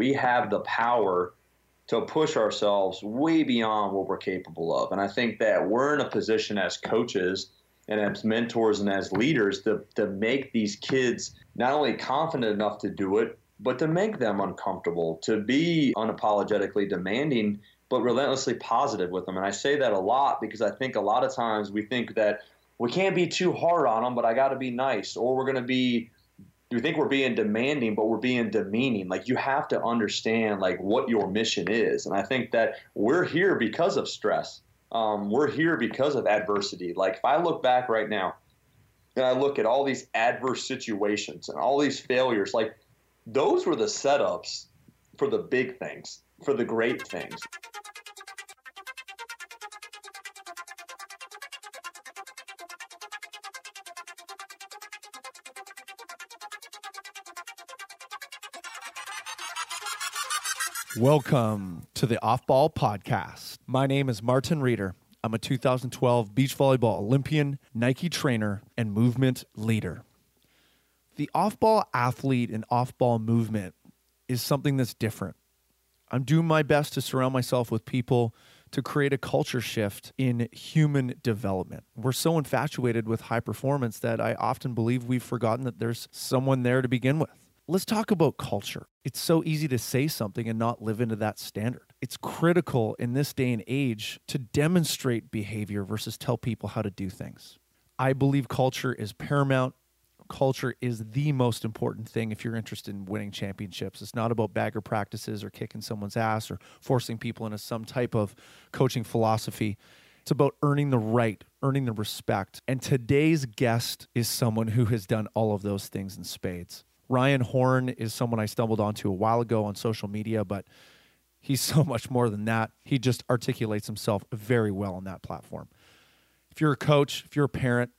We have the power to push ourselves way beyond what we're capable of. And I think that we're in a position as coaches and as mentors and as leaders to, to make these kids not only confident enough to do it, but to make them uncomfortable, to be unapologetically demanding, but relentlessly positive with them. And I say that a lot because I think a lot of times we think that we can't be too hard on them, but I got to be nice, or we're going to be. We think we're being demanding, but we're being demeaning. Like you have to understand like what your mission is, and I think that we're here because of stress. Um, we're here because of adversity. Like if I look back right now, and I look at all these adverse situations and all these failures, like those were the setups for the big things, for the great things. Welcome to the Off Ball Podcast. My name is Martin Reader. I'm a 2012 beach volleyball Olympian, Nike trainer, and movement leader. The off ball athlete and off ball movement is something that's different. I'm doing my best to surround myself with people to create a culture shift in human development. We're so infatuated with high performance that I often believe we've forgotten that there's someone there to begin with. Let's talk about culture. It's so easy to say something and not live into that standard. It's critical in this day and age to demonstrate behavior versus tell people how to do things. I believe culture is paramount culture is the most important thing if you're interested in winning championships. It's not about bagger practices or kicking someone's ass or forcing people into some type of coaching philosophy. It's about earning the right, earning the respect. And today's guest is someone who has done all of those things in spades. Ryan Horn is someone I stumbled onto a while ago on social media, but he's so much more than that. He just articulates himself very well on that platform. If you're a coach, if you're a parent,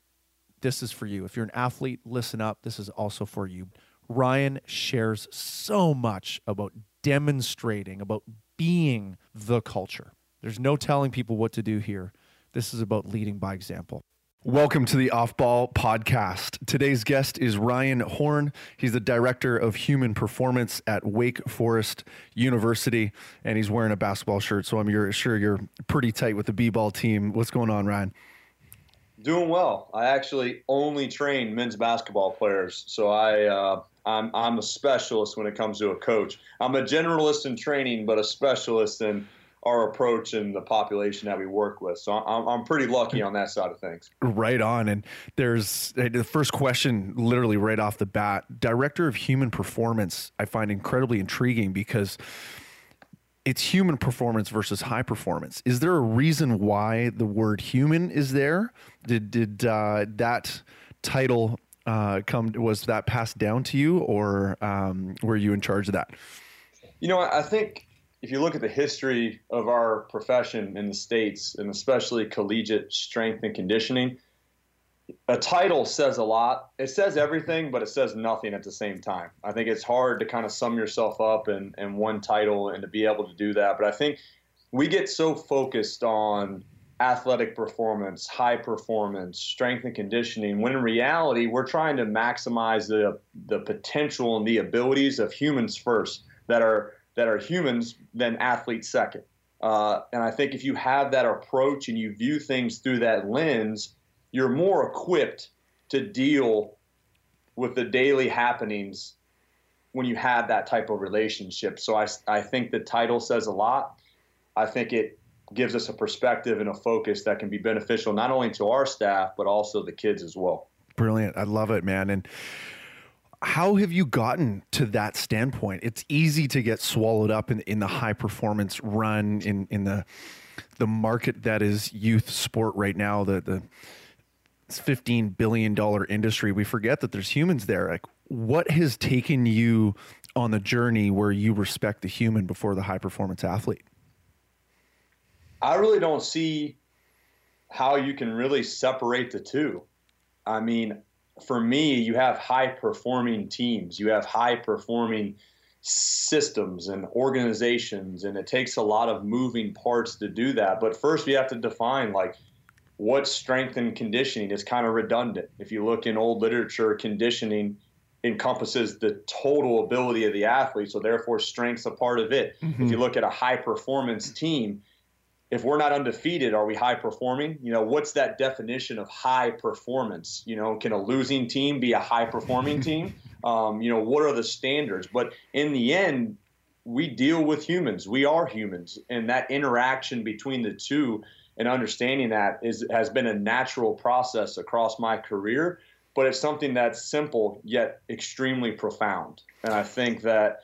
this is for you. If you're an athlete, listen up. This is also for you. Ryan shares so much about demonstrating, about being the culture. There's no telling people what to do here. This is about leading by example. Welcome to the Off Ball Podcast. Today's guest is Ryan Horn. He's the director of human performance at Wake Forest University, and he's wearing a basketball shirt. So I'm sure you're pretty tight with the B ball team. What's going on, Ryan? Doing well. I actually only train men's basketball players, so I uh, I'm I'm a specialist when it comes to a coach. I'm a generalist in training, but a specialist in our approach and the population that we work with. So I'm, I'm pretty lucky on that side of things. Right on. And there's the first question, literally right off the bat, director of human performance. I find incredibly intriguing because it's human performance versus high performance. Is there a reason why the word human is there? Did did uh, that title uh, come? Was that passed down to you, or um, were you in charge of that? You know, I think if you look at the history of our profession in the states, and especially collegiate strength and conditioning, a title says a lot. It says everything, but it says nothing at the same time. I think it's hard to kind of sum yourself up in, in one title and to be able to do that. But I think we get so focused on athletic performance, high performance, strength and conditioning, when in reality, we're trying to maximize the, the potential and the abilities of humans first that are, that are humans, then athletes second. Uh, and I think if you have that approach and you view things through that lens, you're more equipped to deal with the daily happenings when you have that type of relationship. So I, I think the title says a lot. I think it gives us a perspective and a focus that can be beneficial not only to our staff, but also the kids as well. Brilliant. I love it, man. And how have you gotten to that standpoint? It's easy to get swallowed up in, in the high performance run in, in the the market that is youth sport right now, the the $15 billion industry, we forget that there's humans there. Like, what has taken you on the journey where you respect the human before the high performance athlete? I really don't see how you can really separate the two. I mean, for me, you have high performing teams, you have high performing systems and organizations, and it takes a lot of moving parts to do that. But first, we have to define like what strength and conditioning is kind of redundant. If you look in old literature, conditioning encompasses the total ability of the athlete. So therefore, strength's a part of it. Mm-hmm. If you look at a high performance team, if we're not undefeated, are we high performing? You know, what's that definition of high performance? You know, can a losing team be a high performing team? Um, you know, what are the standards? But in the end, we deal with humans. We are humans, and that interaction between the two and understanding that is has been a natural process across my career. But it's something that's simple yet extremely profound. And I think that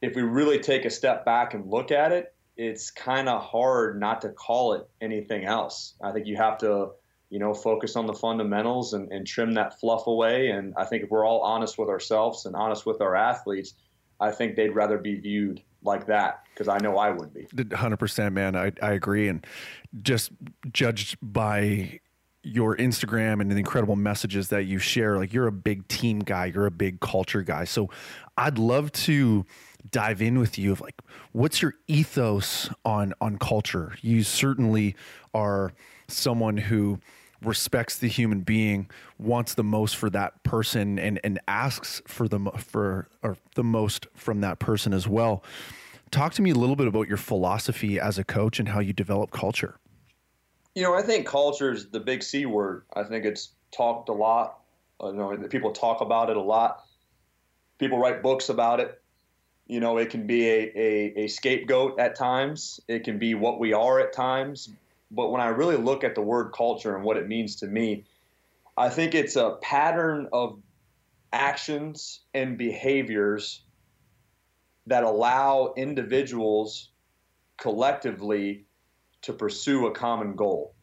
if we really take a step back and look at it, it's kind of hard not to call it anything else. I think you have to, you know, focus on the fundamentals and, and trim that fluff away. And I think if we're all honest with ourselves and honest with our athletes, I think they'd rather be viewed like that because I know I would be. 100%, man. I, I agree. And just judged by your Instagram and the incredible messages that you share, like you're a big team guy, you're a big culture guy. So I'd love to dive in with you of like what's your ethos on on culture? You certainly are someone who respects the human being wants the most for that person and and asks for the for or the most from that person as well. Talk to me a little bit about your philosophy as a coach and how you develop culture. You know i think culture is the big c word. I think it's talked a lot. You know people talk about it a lot. People write books about it you know, it can be a, a, a, scapegoat at times. It can be what we are at times. But when I really look at the word culture and what it means to me, I think it's a pattern of actions and behaviors that allow individuals collectively to pursue a common goal.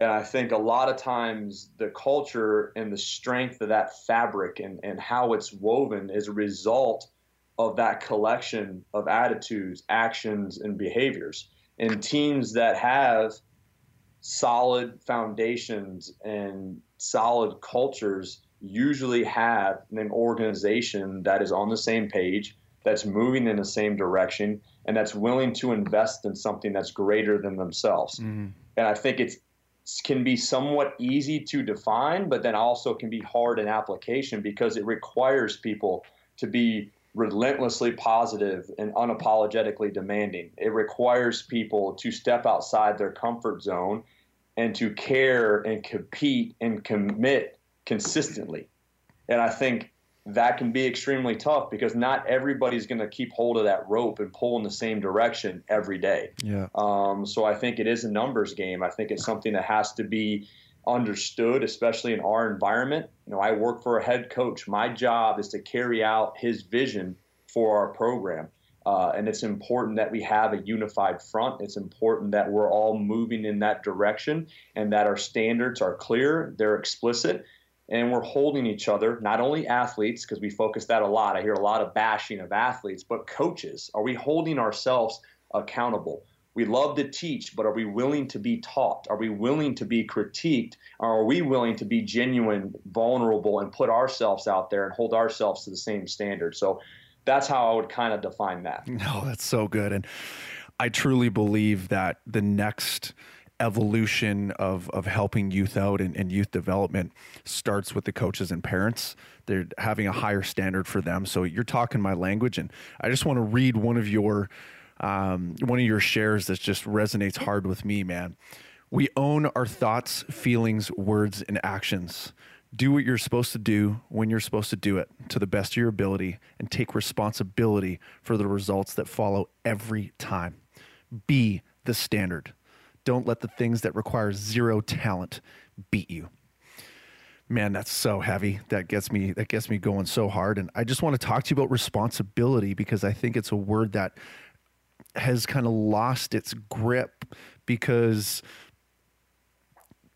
And I think a lot of times the culture and the strength of that fabric and, and how it's woven is a result of that collection of attitudes, actions, and behaviors. And teams that have solid foundations and solid cultures usually have an organization that is on the same page, that's moving in the same direction, and that's willing to invest in something that's greater than themselves. Mm. And I think it's can be somewhat easy to define, but then also can be hard in application because it requires people to be relentlessly positive and unapologetically demanding. It requires people to step outside their comfort zone and to care and compete and commit consistently. And I think that can be extremely tough because not everybody's going to keep hold of that rope and pull in the same direction every day. Yeah. Um, so I think it is a numbers game. I think it's something that has to be understood, especially in our environment. You know, I work for a head coach. My job is to carry out his vision for our program. Uh, and it's important that we have a unified front. It's important that we're all moving in that direction and that our standards are clear, they're explicit, and we're holding each other, not only athletes, because we focus that a lot. I hear a lot of bashing of athletes, but coaches. Are we holding ourselves accountable? We love to teach, but are we willing to be taught? Are we willing to be critiqued? Are we willing to be genuine, vulnerable, and put ourselves out there and hold ourselves to the same standard? So that's how I would kind of define that. No, that's so good. And I truly believe that the next evolution of of helping youth out and, and, youth development starts with the coaches and parents. They're having a higher standard for them. So you're talking my language, and I just want to read one of your um, one of your shares that just resonates hard with me, man. We own our thoughts, feelings, words, and actions. Do what you're supposed to do when you're supposed to do it to the best of your ability and take responsibility for the results that follow every time. Be the standard. Don't let the things that require zero talent beat you. Man, that's so heavy. That gets me that gets me going so hard and I just want to talk to you about responsibility because I think it's a word that has kind of lost its grip because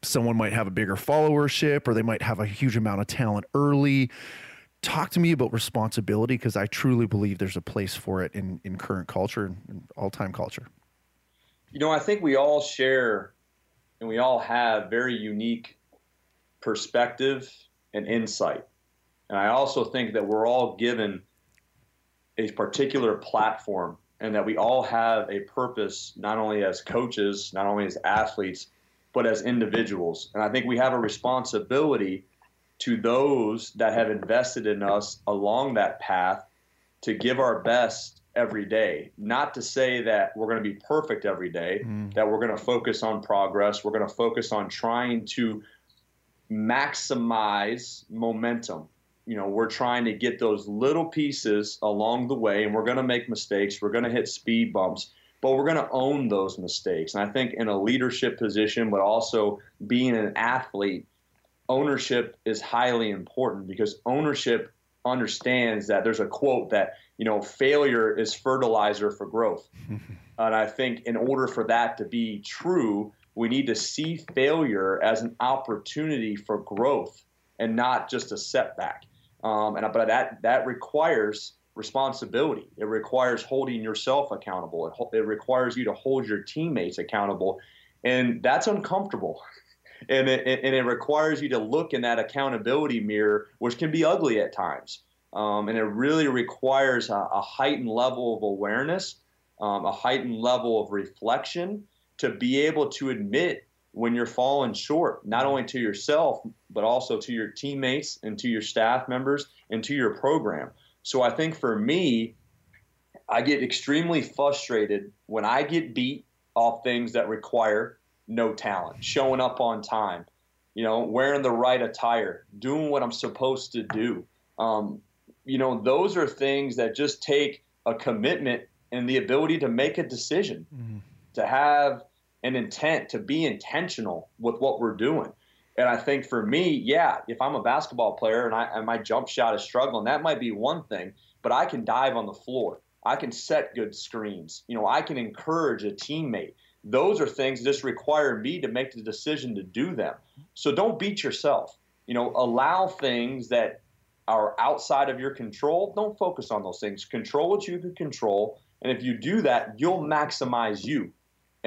someone might have a bigger followership or they might have a huge amount of talent early. Talk to me about responsibility because I truly believe there's a place for it in, in current culture and all time culture. You know, I think we all share and we all have very unique perspective and insight. And I also think that we're all given a particular platform and that we all have a purpose, not only as coaches, not only as athletes, but as individuals. And I think we have a responsibility to those that have invested in us along that path to give our best every day. Not to say that we're going to be perfect every day, mm. that we're going to focus on progress, we're going to focus on trying to maximize momentum. You know, we're trying to get those little pieces along the way, and we're going to make mistakes. We're going to hit speed bumps, but we're going to own those mistakes. And I think in a leadership position, but also being an athlete, ownership is highly important because ownership understands that there's a quote that you know failure is fertilizer for growth and i think in order for that to be true we need to see failure as an opportunity for growth and not just a setback um, and but that that requires responsibility. It requires holding yourself accountable. It, it requires you to hold your teammates accountable. And that's uncomfortable. And it, and it requires you to look in that accountability mirror, which can be ugly at times. Um, and it really requires a, a, heightened level of awareness, um, a heightened level of reflection to be able to admit when you're falling short, not only to yourself, but also to your teammates and to your staff members and to your program. So I think for me, I get extremely frustrated when I get beat off things that require no talent, showing up on time, you know, wearing the right attire, doing what I'm supposed to do. Um, you know, those are things that just take a commitment and the ability to make a decision, mm-hmm. to have an intent, to be intentional with what we're doing. And I think for me, yeah, if I'm a basketball player and, I, and my jump shot is struggling, that might be one thing, but I can dive on the floor. I can set good screens. You know, I can encourage a teammate those are things that just require me to make the decision to do them. So don't beat yourself. You know, allow things that are outside of your control. Don't focus on those things. Control what you can control. And if you do that, you'll maximize you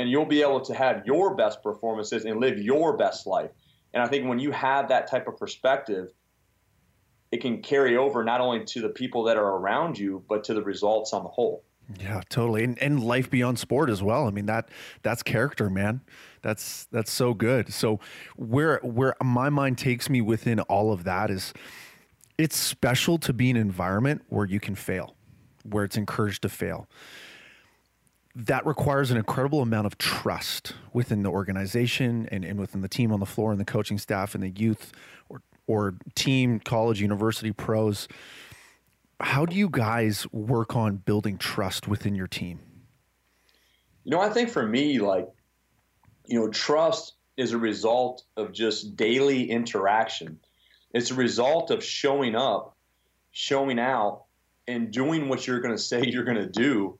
and you'll be able to have your best performances and live your best life. And I think when you have that type of perspective, it can carry over not only to the people that are around you, but to the results on the whole. Yeah, totally. And, and life beyond sport as well. I mean that that's character, man. That's that's so good. So where where my mind takes me within all of that is it's special to be in an environment where you can fail, where it's encouraged to fail. That requires an incredible amount of trust within the organization and, and within the team on the floor and the coaching staff and the youth or or team, college, university pros how do you guys work on building trust within your team? You know, I think for me, like, you know, trust is a result of just daily interaction. It's a result of showing up, showing out, and doing what you're going to say you're going to do,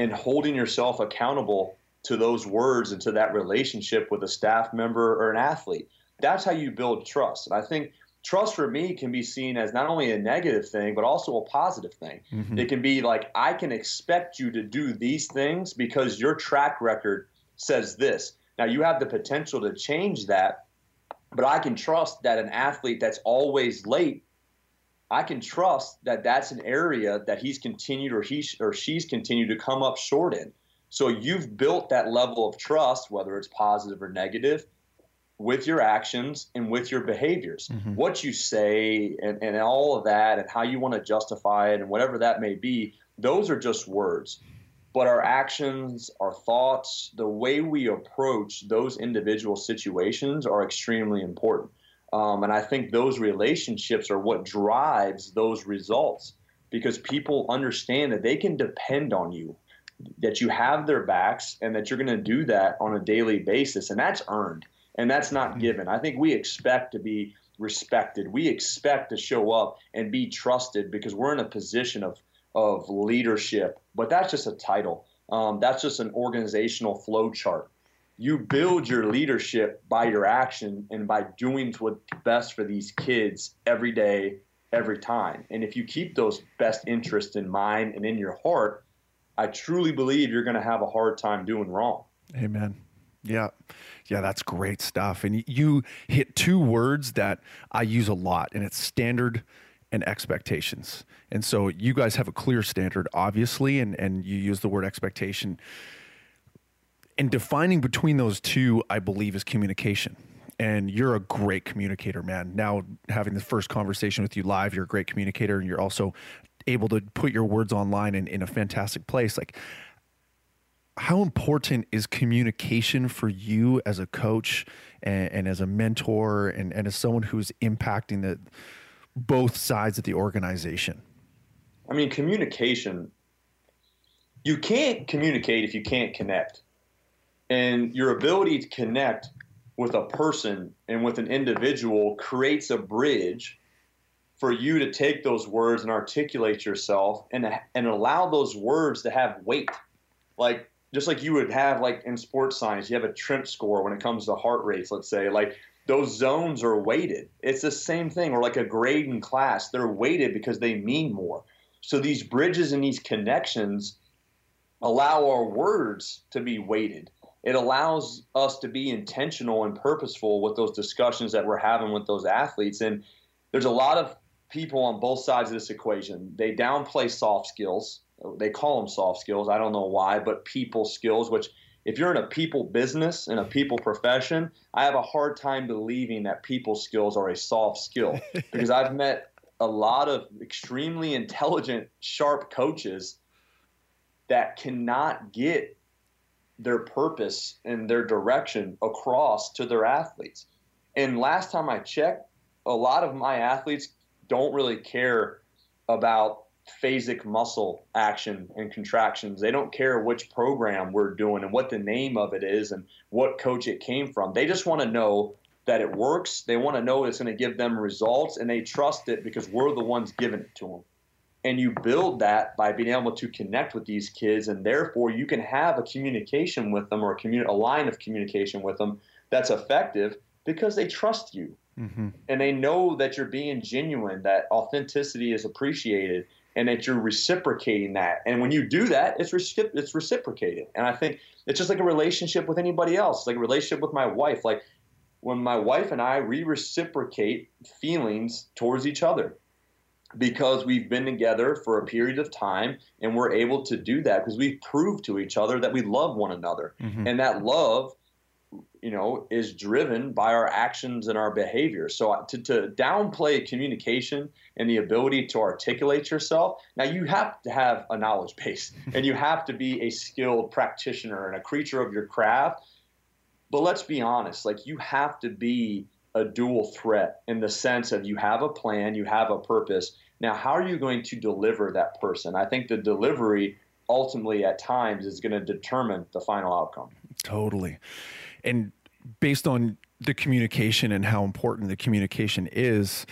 and holding yourself accountable to those words and to that relationship with a staff member or an athlete. That's how you build trust. And I think trust for me can be seen as not only a negative thing but also a positive thing mm-hmm. it can be like i can expect you to do these things because your track record says this now you have the potential to change that but i can trust that an athlete that's always late i can trust that that's an area that he's continued or he or she's continued to come up short in so you've built that level of trust whether it's positive or negative with your actions and with your behaviors. Mm-hmm. What you say and, and all of that and how you want to justify it and whatever that may be, those are just words. But our actions, our thoughts, the way we approach those individual situations are extremely important. Um, and I think those relationships are what drives those results because people understand that they can depend on you, that you have their backs, and that you're going to do that on a daily basis. And that's earned and that's not mm-hmm. given. I think we expect to be respected. We expect to show up and be trusted because we're in a position of of leadership. But that's just a title. Um, that's just an organizational flow chart. You build your leadership by your action and by doing what's best for these kids every day, every time. And if you keep those best interests in mind and in your heart, I truly believe you're going to have a hard time doing wrong. Amen. Yeah. Yeah, that's great stuff. And you hit two words that I use a lot, and it's standard and expectations. And so you guys have a clear standard, obviously, and, and you use the word expectation. And defining between those two, I believe, is communication. and you're a great communicator, man. Now, having the first conversation with you live, you're a great communicator, and you're also able to put your words online in, in a fantastic place. Like, how important is communication for you as a coach and, and as a mentor and, and as someone who's impacting the both sides of the organization? I mean, communication, you can't communicate if you can't connect. And your ability to connect with a person and with an individual creates a bridge for you to take those words and articulate yourself and, and allow those words to have weight. Like, just like you would have, like in sports science, you have a TRIMP score when it comes to heart rates, let's say. Like, those zones are weighted. It's the same thing, or like a grade in class, they're weighted because they mean more. So these bridges and these connections allow our words to be weighted. It allows us to be intentional and purposeful with those discussions that we're having with those athletes. And there's a lot of people on both sides of this equation. They downplay soft skills. They call them soft skills. I don't know why, but people skills, which if you're in a people business and a people profession, I have a hard time believing that people skills are a soft skill because I've met a lot of extremely intelligent, sharp coaches that cannot get their purpose and their direction across to their athletes. And last time I checked, a lot of my athletes don't really care about phasic muscle action and contractions. They don't care which program we're doing and what the name of it is and what coach it came from. They just want to know that it works. They want to know it's going to give them results, and they trust it because we're the ones giving it to them. And you build that by being able to connect with these kids, and therefore you can have a communication with them or a, commun- a line of communication with them that's effective because they trust you. Mm-hmm. And they know that you're being genuine, that authenticity is appreciated, and that you're reciprocating that. And when you do that, it's it's reciprocated. And I think it's just like a relationship with anybody else, like a relationship with my wife. Like when my wife and I we reciprocate feelings towards each other because we've been together for a period of time and we're able to do that because we've proved to each other that we love one another. Mm-hmm. and that love you know is driven by our actions and our behavior. So uh, to, to downplay communication and the ability to articulate yourself now you have to have a knowledge base and you have to be a skilled practitioner and a creature of your craft. But let's be honest, like you have to be a dual threat in the sense of you have a plan, you have a purpose. Now, how are you going to deliver that person? I think the delivery ultimately at times is going to determine the final outcome. Totally. And based on the communication and how important the communication is,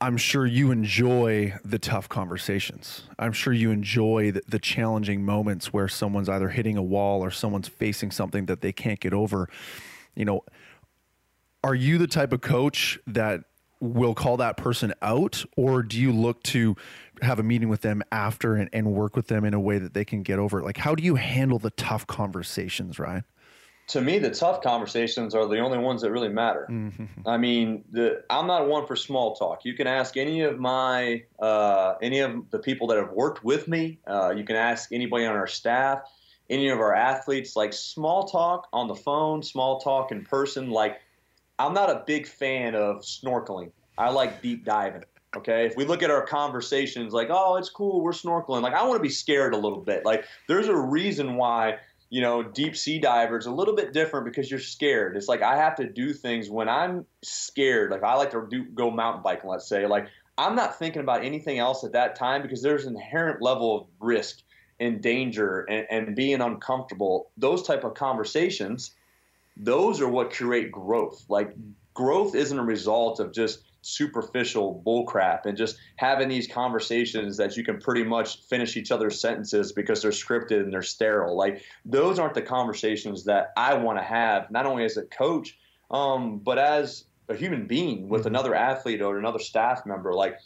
I'm sure you enjoy the tough conversations. I'm sure you enjoy the, the, challenging moments where someone's either hitting a wall or someone's facing something that they can't get over. You know, are you the type of coach that will call that person out, or do you look to have a meeting with them after and, and work with them in a way that they can get over it? Like, how do you handle the tough conversations, Ryan? to me, the tough conversations are the only ones that really matter. Mm-hmm. I mean, the, I'm not one for small talk. You can ask any of my, uh, any of the people that have worked with me. Uh, you can ask anybody on our staff, any of our athletes. Like small talk on the phone, small talk in person. Like, I'm not a big fan of snorkeling. I like deep diving. Okay, if we look at our conversations, like, oh, it's cool, we're snorkeling. Like, I want to be scared a little bit. Like, there's a reason why you know, deep sea divers a little bit different because you're scared. It's like I have to do things when I'm scared. Like I like to do go mountain biking, let's say. Like I'm not thinking about anything else at that time because there's an inherent level of risk and danger and, and being uncomfortable. Those type of conversations, those are what create growth. Like growth isn't a result of just superficial bullcrap and just having these conversations that you can pretty much finish each other's sentences because they're scripted and they're sterile. Like those aren't the conversations that I want to have, not only as a coach, um, but as a human being with mm-hmm. another athlete or another staff member. Like,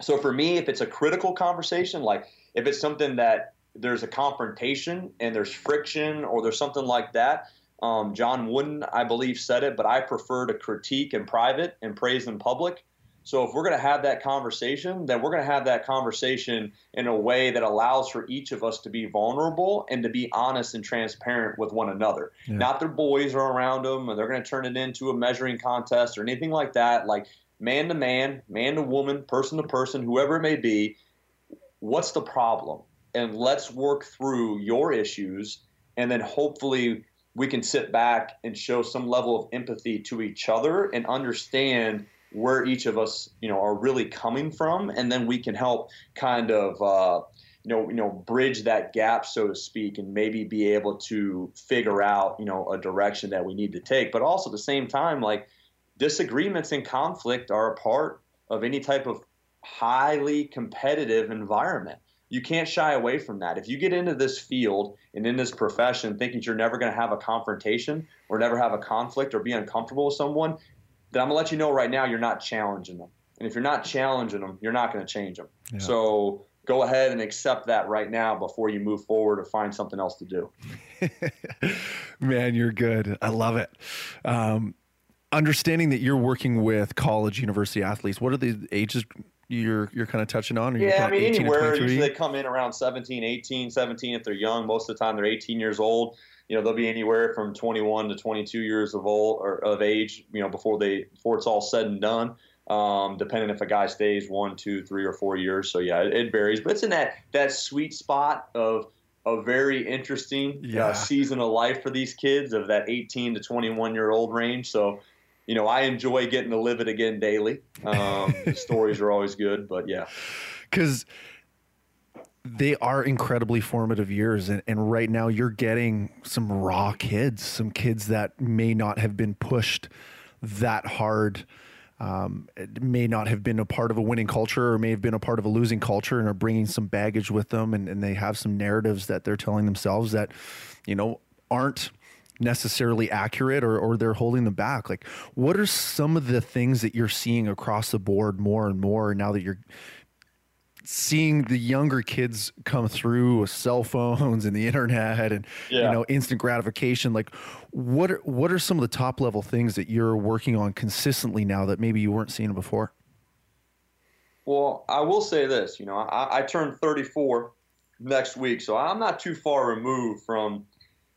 so for me, if it's a critical conversation, like if it's something that there's a confrontation and there's friction or there's something like that, um, John Wooden, I believe, said it, but I prefer to critique in private and praise in public. So if we're going to have that conversation, then we're going to have that conversation in a way that allows for each of us to be vulnerable and to be honest and transparent with one another. Yeah. Not their boys are around them and they're going to turn it into a measuring contest or anything like that. Like man to man, man to woman, person to person, whoever it may be, what's the problem? And let's work through your issues and then hopefully we can sit back and show some level of empathy to each other and understand where each of us, you know, are really coming from, and then we can help kind of, uh, you know, you know, bridge that gap, so to speak, and maybe be able to figure out, you know, a direction that we need to take. But also at the same time, like disagreements and conflict are a part of any type of highly competitive environment. You can't shy away from that. If you get into this field and in this profession thinking you're never going to have a confrontation or never have a conflict or be uncomfortable with someone, then I'm gonna let you know right now you're not challenging them. And if you're not challenging them, you're not going to change them. Yeah. So go ahead and accept that right now before you move forward or find something else to do. Man, you're good. I love it. Um, understanding that you're working with college, university athletes, what are the ages you're you're kind of touching on? yeah, I mean, anywhere. Usually they come in around 17, 18, 17 if they're young. Most of the time they're 18 years old you know they'll be anywhere from 21 to 22 years of old or of age you know before they before it's all said and done um, depending if a guy stays one two three or four years so yeah it, it varies but it's in that that sweet spot of a very interesting uh, yeah. uh, season of life for these kids of that 18 to 21 year old range so you know i enjoy getting to live it again daily. Um, the stories are always good but yeah. Because they are incredibly formative years and, and right now you're getting some raw kids some kids that may not have been pushed that hard um, may not have been a part of a winning culture or may have been a part of a losing culture and are bringing some baggage with them and, and they have some narratives that they're telling themselves that you know aren't necessarily accurate or, or they're holding them back? Like what are some of the things that you're seeing across the board more and more now that you're seeing the younger kids come through with cell phones and the internet and yeah. you know instant gratification? Like what are, what are some of the top level things that you're working on consistently now that maybe you weren't seeing before? Well i will say this you know i, I turned 34 next week so i'm not too far removed from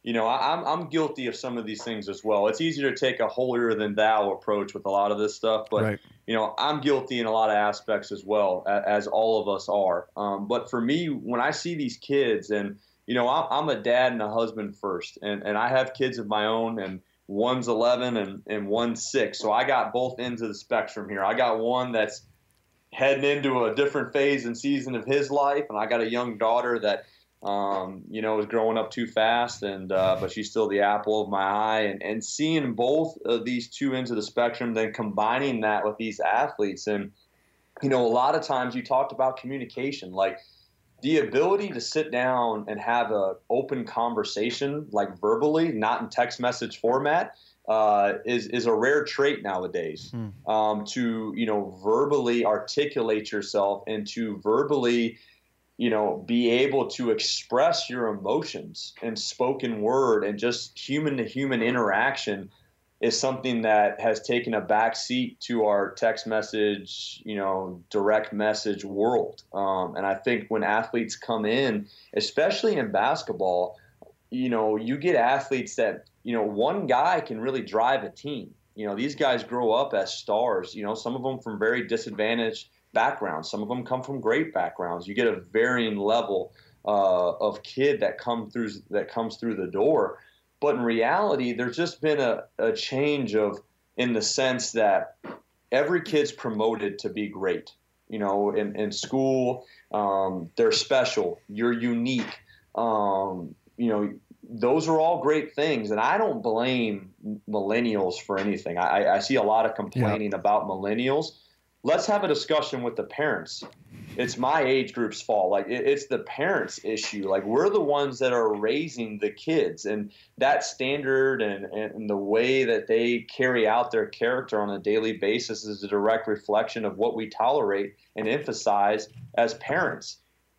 you know, I, am I'm guilty of some of these things as well. It's easier to take a holier than thou approach with a lot of this stuff, but right. you know, I'm guilty in a lot of aspects as well, as all of us are. Um, but for me, when I see these kids, and you know, I'm a dad and a husband first, and and I have kids of my own, and one's 11 and and one's six, so I got both ends of the spectrum here. I got one that's heading into a different phase and season of his life, and I got a young daughter that um, you know, was growing up too fast, and uh, but she's still the apple of my eye. And, and seeing both of these two ends of the spectrum, then combining that with these athletes, and you know, a lot of times you talked about communication, like the ability to sit down and have a open conversation, like verbally, not in text message format. Uh, is is a rare trait nowadays. Hmm. Um, to you know verbally articulate yourself and to verbally you know, be able to express your emotions in spoken word and just human to human interaction is something that has taken a back seat to our text message, you know, direct message world. Um, and I think when athletes come in, especially in basketball, you know, you get athletes that, you know, one guy can really drive a team. You know, these guys grow up as stars, you know, some of them from very disadvantaged backgrounds. Some of them come from great backgrounds. You get a varying level uh, of kid that come through that comes through the door. But in reality, there's just been a, a change of in the sense that every kid's promoted to be great. You know, in, in school, um, they're special. You're unique. Um, you know, those are all great things, and I don't blame millennials for anything. I, I see a lot of complaining yeah. about millennials let's have a discussion with the parents. It's my age group's fault. Like it, it's the parents' issue. Like we're the ones that are raising the kids, and that standard and, and the way that they carry out their character on a daily basis is a direct reflection of what we tolerate and emphasize as parents.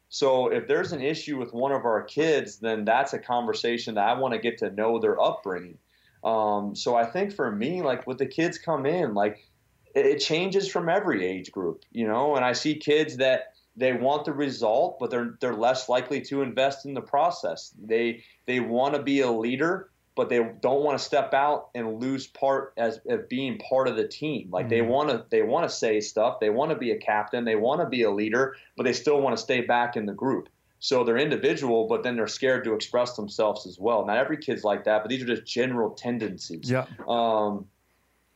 So if there's an issue with one of our kids, then that's a conversation that I want to get to know their upbringing. Um, so I think for me, like with the kids come in, like it changes from every age group, you know. And I see kids that they want the result, but they're they're less likely to invest in the process. They they want to be a leader, but they don't want to step out and lose part as, as being part of the team. Like mm-hmm. they want to they want to say stuff, they want to be a captain, they want to be a leader, but they still want to stay back in the group. So they're individual, but then they're scared to express themselves as well. Not every kid's like that, but these are just general tendencies. Yeah. Um,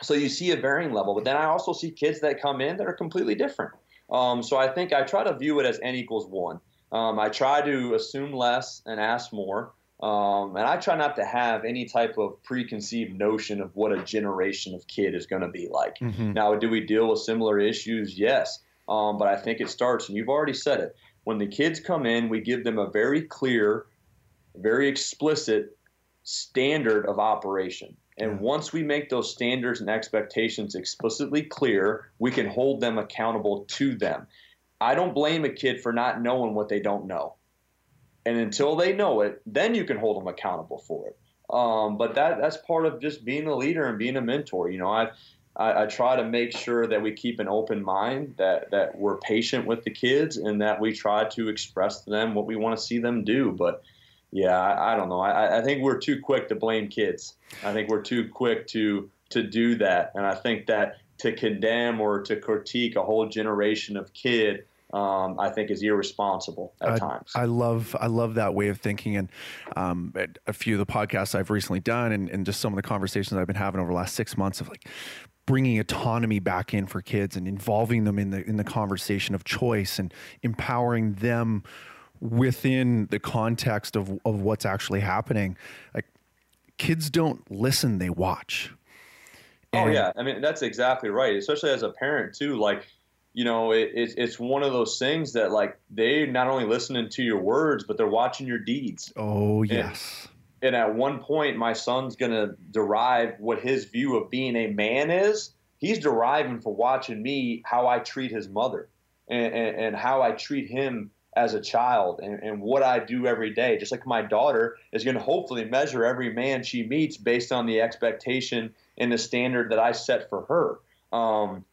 so you see a varying level, but then I also see kids that come in that are completely different. Um, so I think I try to view it as n equals one. Um, I try to assume less and ask more. Um, and I try not to have any type of preconceived notion of what a generation of kid is going to be like. Mm-hmm. Now, do we deal with similar issues? Yes. Um, but I think it starts, and you've already said it. When the kids come in, we give them a very clear, very explicit standard of operation. And once we make those standards and expectations explicitly clear, we can hold them accountable to them. I don't blame a kid for not knowing what they don't know. And until they know it, then you can hold them accountable for it. Um, but that that's part of just being a leader and being a mentor. You know, I, I, I try to make sure that we keep an open mind, that that we're patient with the kids, and that we try to express to them what we want to see them do. But yeah, I, I don't know. I, I think we're too quick to blame kids. I think we're too quick to to do that, and I think that to condemn or to critique a whole generation of kid um, I think is irresponsible at I, times. I love I love that way of thinking, and um, a few of the podcasts I've recently done, and, and just some of the conversations I've been having over the last six months of like bringing autonomy back in for kids and involving them in the in the conversation of choice and empowering them within the context of of what's actually happening. Like kids don't listen; they watch. Oh, and, oh yeah, I mean that's exactly right. Especially as a parent too, like you know, it, it, it's one of those things that like they not only listening to your words, but they're watching your deeds. Oh yes. And, and at one point, my son's gonna derive what his view of being a man is. He's deriving for watching me how I treat his mother and, and, and how I treat him as a child and, and, what I do every day. Just like my daughter is going to hopefully measure every man she meets based on the expectation and the standard that I set for her. Um,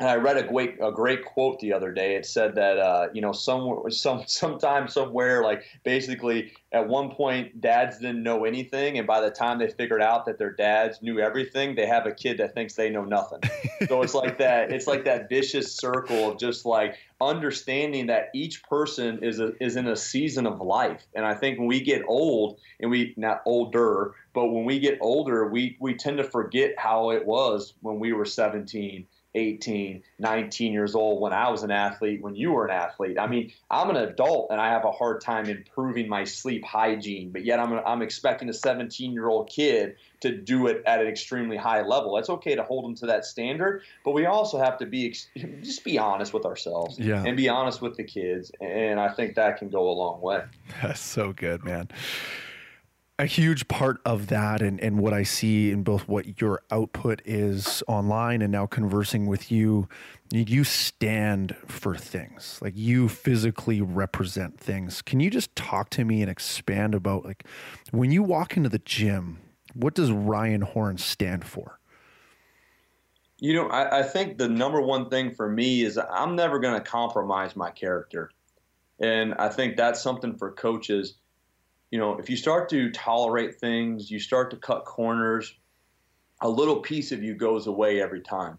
and I read a great a great quote the other day. It said that uh, you know somewhere some sometime somewhere like basically at one point dads didn't know anything, and by the time they figured out that their dads knew everything, they have a kid that thinks they know nothing. so it's like that. It's like that vicious circle of just like understanding that each person is a, is in a season of life. And I think when we get old, and we not older, but when we get older, we we tend to forget how it was when we were 17 18, 19 years old when I was an athlete, when you were an athlete. I mean, I'm an adult and I have a hard time improving my sleep hygiene, but yet I'm, I'm expecting a 17 year old kid to do it at an extremely high level. It's okay to hold them to that standard, but we also have to be just be honest with ourselves yeah. and be honest with the kids. And I think that can go a long way. That's so good, man a huge part of that and, and what I see in both what your output is online and now conversing with you, you stand for things. Like you physically represent things. Can you just talk to me and expand about like when you walk into the gym, what does Ryan Horn stand for? You know, I, I think the number one thing for me is I'm never going to compromise my character. And I think that's something for coaches you know, if you start to tolerate things, you start to cut corners, a little piece of you goes away every time.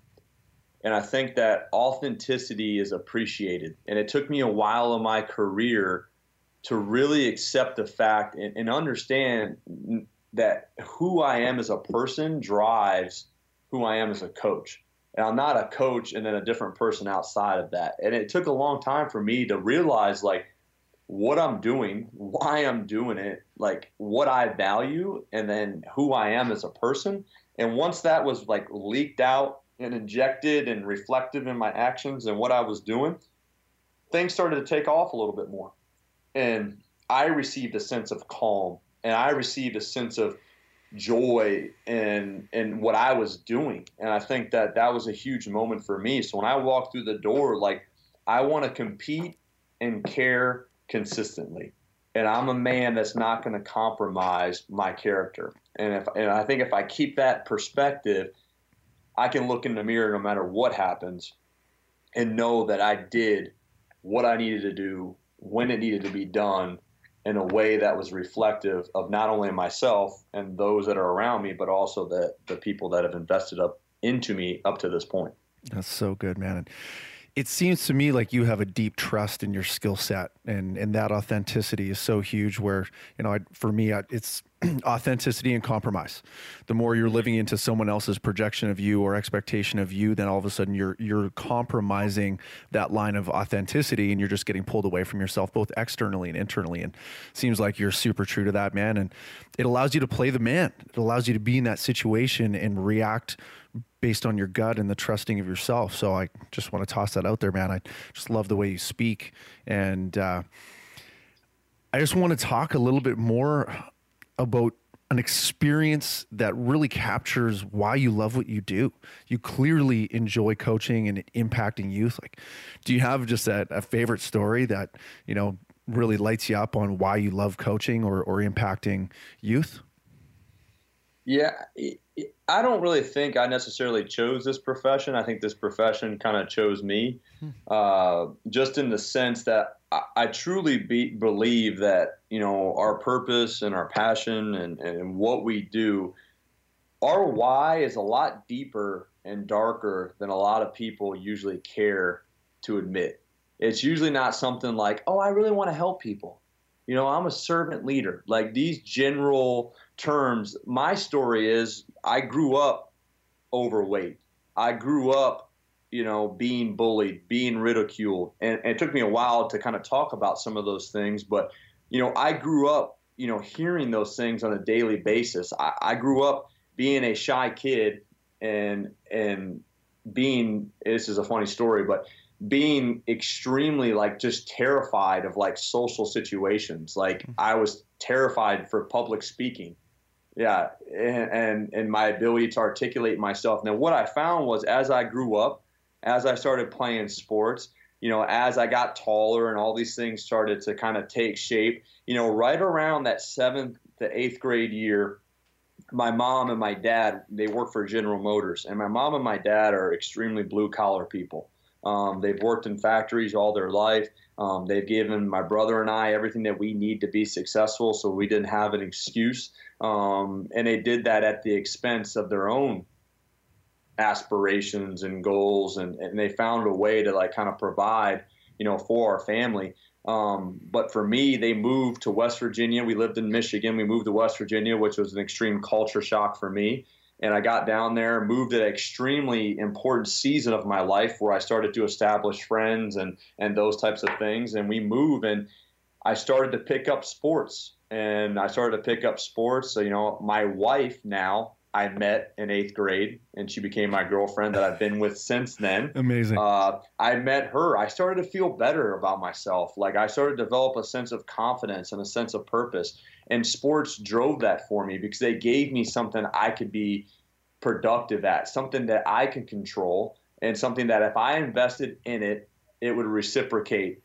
And I think that authenticity is appreciated. And it took me a while in my career to really accept the fact and, and understand that who I am as a person drives who I am as a coach. And I'm not a coach and then a different person outside of that. And it took a long time for me to realize, like, what I'm doing, why I'm doing it, like what I value, and then who I am as a person. And once that was like leaked out and injected and reflective in my actions and what I was doing, things started to take off a little bit more. And I received a sense of calm and I received a sense of joy in in what I was doing. And I think that that was a huge moment for me. So when I walked through the door, like I want to compete and care consistently. And I'm a man that's not going to compromise my character. And if and I think if I keep that perspective, I can look in the mirror no matter what happens and know that I did what I needed to do when it needed to be done in a way that was reflective of not only myself and those that are around me, but also the the people that have invested up into me up to this point. That's so good, man. And it seems to me like you have a deep trust in your skill set, and and that authenticity is so huge. Where you know, I, for me, I, it's authenticity and compromise. The more you're living into someone else's projection of you or expectation of you, then all of a sudden you're you're compromising that line of authenticity, and you're just getting pulled away from yourself, both externally and internally. And seems like you're super true to that, man. And it allows you to play the man. It allows you to be in that situation and react based on your gut and the trusting of yourself. So I just want to toss that out there, man. I just love the way you speak. And uh, I just want to talk a little bit more about an experience that really captures why you love what you do. You clearly enjoy coaching and impacting youth. Like, do you have just a, a favorite story that, you know, really lights you up on why you love coaching or, or impacting youth? Yeah, I don't really think I necessarily chose this profession. I think this profession kind of chose me, hmm. uh, just in the sense that I, truly be, believe that you know our purpose and our passion and, and what we do, our why is a lot deeper and darker than a lot of people usually care to admit. It's usually not something like, oh, I really want to help people. You know, I'm a servant leader. Like these general terms, my story is I grew up overweight. I grew up, you know, being bullied, being ridiculed. And, and, it took me a while to kind of talk about some of those things. But, you know, I grew up, you know, hearing those things on a daily basis. I, I grew up being a shy kid and, and being, this is a funny story, but being extremely like just terrified of like social situations. Like mm-hmm. I was terrified for public speaking yeah and, and and my ability to articulate myself now what i found was as i grew up as i started playing sports you know as i got taller and all these things started to kind of take shape you know right around that seventh to eighth grade year my mom and my dad they work for general motors and my mom and my dad are extremely blue collar people um, they've worked in factories all their life um, they've given my brother and I everything that we need to be successful, so we didn't have an excuse. Um, and they did that at the expense of their own aspirations and goals, and, and they found a way to like kind of provide, you know, for our family. Um, but for me, they moved to West Virginia. We lived in Michigan. We moved to West Virginia, which was an extreme culture shock for me and I got down there, moved at an extremely important season of my life where I started to establish friends and and those types of things. And we move, and I started to pick up sports, and I started to pick up sports. So you know, my wife now I met in eighth grade, and she became my girlfriend that I've been with since then. Amazing. Uh, I met her. I started to feel better about myself. Like I started to develop a sense of confidence and a sense of purpose. And sports drove that for me because they gave me something I could be productive at, something that I can control, and something that if I invested in it, it would reciprocate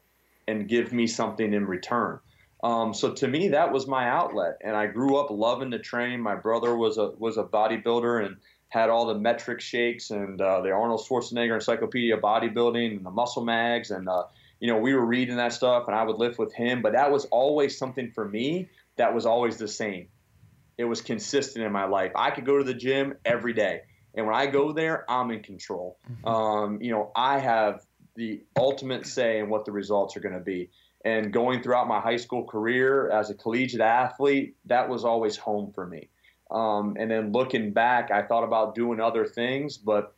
and give me something in return. Um, so to me, that was my outlet, and I grew up loving to train. My brother was a was a bodybuilder and had all the Met-Rx shakes and uh, the Arnold Schwarzenegger Encyclopedia of Bodybuilding and the Muscle Mags, and uh, you know we were reading that stuff, and I would lift with him. But that was always something for me that was always the same. It was consistent in my life. I could go to the gym every day, and when I go there, I'm in control. Mm-hmm. Um, you know, I have the ultimate say in what the results are going to be and going throughout my high school career as a collegiate athlete, that was always home for me. Um, and then looking back, I thought about doing other things, but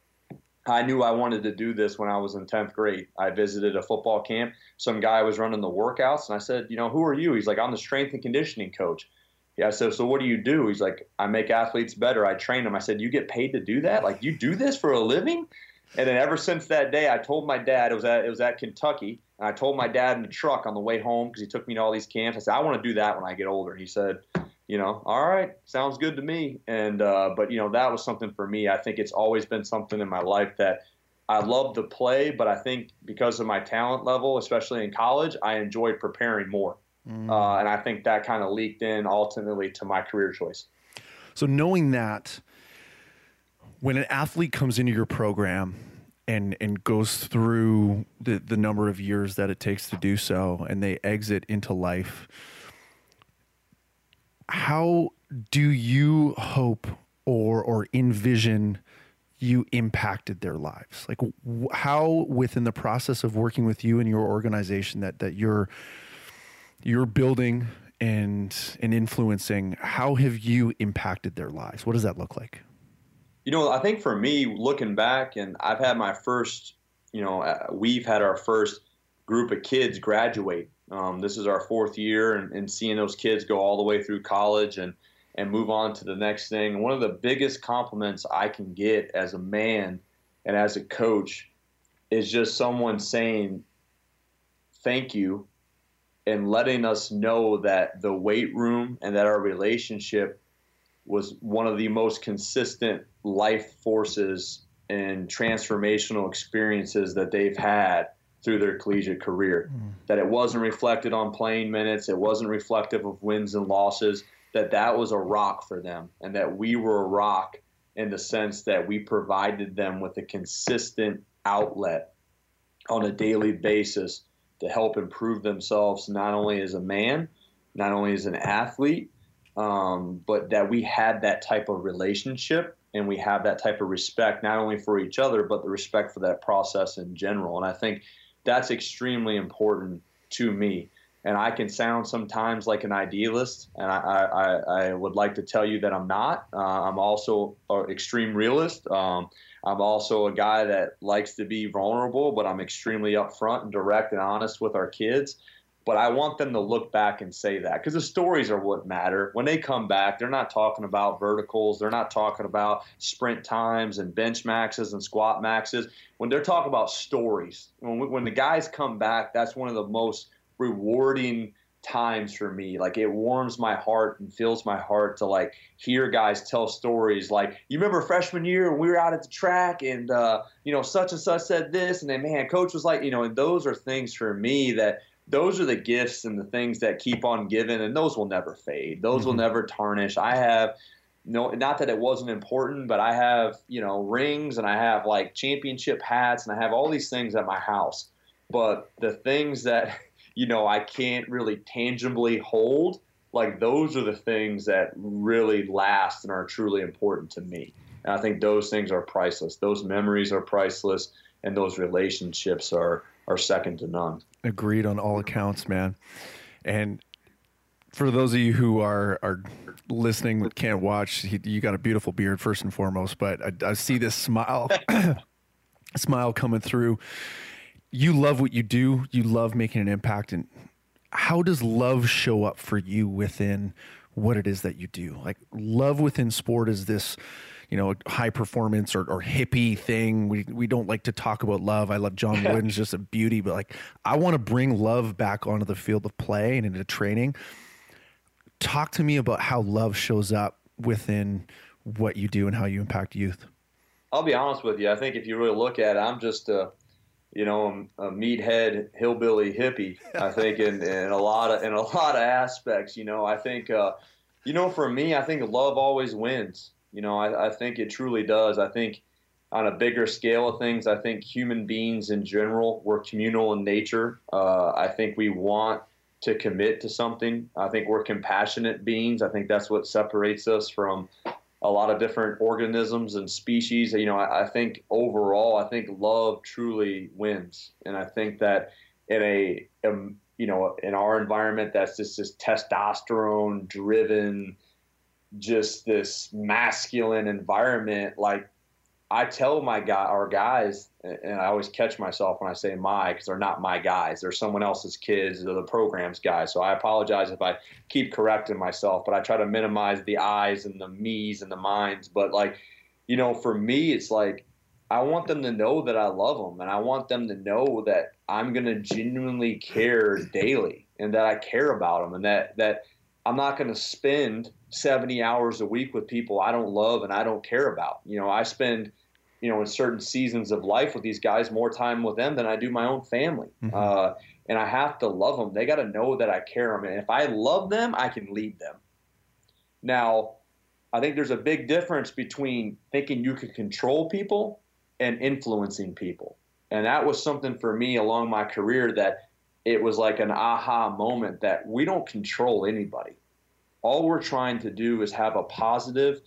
I knew I wanted to do this when I was in 10th grade. I visited a football camp. Some guy was running the workouts, and I said, You know, who are you? He's like, I'm the strength and conditioning coach. Yeah, I said, So what do you do? He's like, I make athletes better. I train them. I said, You get paid to do that? Like, you do this for a living? And then ever since that day, I told my dad, it was at, it was at Kentucky. And I told my dad in the truck on the way home because he took me to all these camps. I said, I want to do that when I get older. He said, you know, all right, sounds good to me. And uh, but you know, that was something for me. I think it's always been something in my life that I love to play, but I think because of my talent level, especially in college, I enjoyed preparing more. Mm. Uh, and I think that kind of leaked in ultimately to my career choice. So knowing that, When an athlete comes into your program and and goes through the the number of years that it takes to do so and they exit into life. How do you hope or or envision you impacted their lives? Like wh- how within the process of working with you and your organization that that you're you're building and and influencing how have you impacted their lives? What does that look like you know i think for me looking back and i've had my first you know uh, we've had our first group of kids graduate um, this is our fourth year and, and seeing those kids go all the way through college and and move on to the next thing. One of the biggest compliments I can get as a man and as a coach is just someone saying thank you and letting us know that the weight room and that our relationship was one of the most consistent life forces and transformational experiences that they've had through their collegiate career. Mm. That it wasn't reflected on playing minutes, it wasn't reflective of wins and losses that that was a rock for them and that we were a rock in the sense that we provided them with a consistent outlet on a daily basis to help improve themselves not only as a man, not only as an athlete, um, but that we had that type of relationship and we have that type of respect not only for each other but the respect for that process in general. And I think that's extremely important to me and I can sound sometimes like an idealist, and I, I, I would like to tell you that I'm not. Uh, I'm also an extreme realist. Um, I'm also a guy that likes to be vulnerable, but I'm extremely upfront and direct and honest with our kids. But I want them to look back and say that because the stories are what matter. When they come back, they're not talking about verticals. They're not talking about sprint times and bench maxes and squat maxes. When they're talking about stories, when, when the guys come back, that's one of the most rewarding times for me. Like it warms my heart and fills my heart to like hear guys tell stories. Like you remember freshman year when we were out at the track and uh, you know such and such said this, and then man, coach was like, you know, and those are things for me that those are the gifts and the things that keep on giving, and those will never fade. Those mm-hmm. will never tarnish. I have. No, not that it wasn't important, but I have, you know, rings and I have like championship hats and I have all these things at my house. But the things that you know I can't really tangibly hold, like those are the things that really last and are truly important to me. And I think those things are priceless. Those memories are priceless, and those relationships are are second to none. Agreed on all accounts, man. And for those of you who are are listening but can't watch, you got a beautiful beard first and foremost. But I, I see this smile, smile coming through you love what you do. You love making an impact. And how does love show up for you within what it is that you do? Like love within sport is this, you know, high performance or, or hippie thing. We we don't like to talk about love. I love John Wooden's just a beauty, but like I want to bring love back onto the field of play and into training. Talk to me about how love shows up within what you do and how you impact youth. I'll be honest with you. I think if you really look at it, I'm just a you know, a meathead hillbilly hippie. I think in, in a lot of in a lot of aspects. You know, I think uh, you know for me, I think love always wins. You know, I, I think it truly does. I think on a bigger scale of things, I think human beings in general, we're communal in nature. Uh, I think we want to commit to something. I think we're compassionate beings. I think that's what separates us from a lot of different organisms and species. You know, I, I, think overall, I think love truly wins, and I think that in a, a um, you know in our environment, that's just this testosterone driven, just this masculine environment. Like I tell my guy, our guys, and I always catch myself when I say my because they're not my guys. They're someone else's kids. They're the program's guys. So I apologize if I keep correcting myself, but I try to minimize the eyes and the me's and the minds. But like, you know, for me, it's like I want them to know that I love them, and I want them to know that I'm going to genuinely care daily, and that I care about them, and that that I'm not going to spend 70 hours a week with people I don't love and I don't care about. You know, I spend you know, in certain seasons of life with these guys, more time with them than I do my own family. Mm-hmm. Uh, and I have to love them. They got to know that I care them. And if I love them, I can lead them. Now, I think there's a big difference between thinking you can control people and influencing people. And that was something for me along my career that it was like an aha moment that we don't control anybody. All we're trying to do is have a positive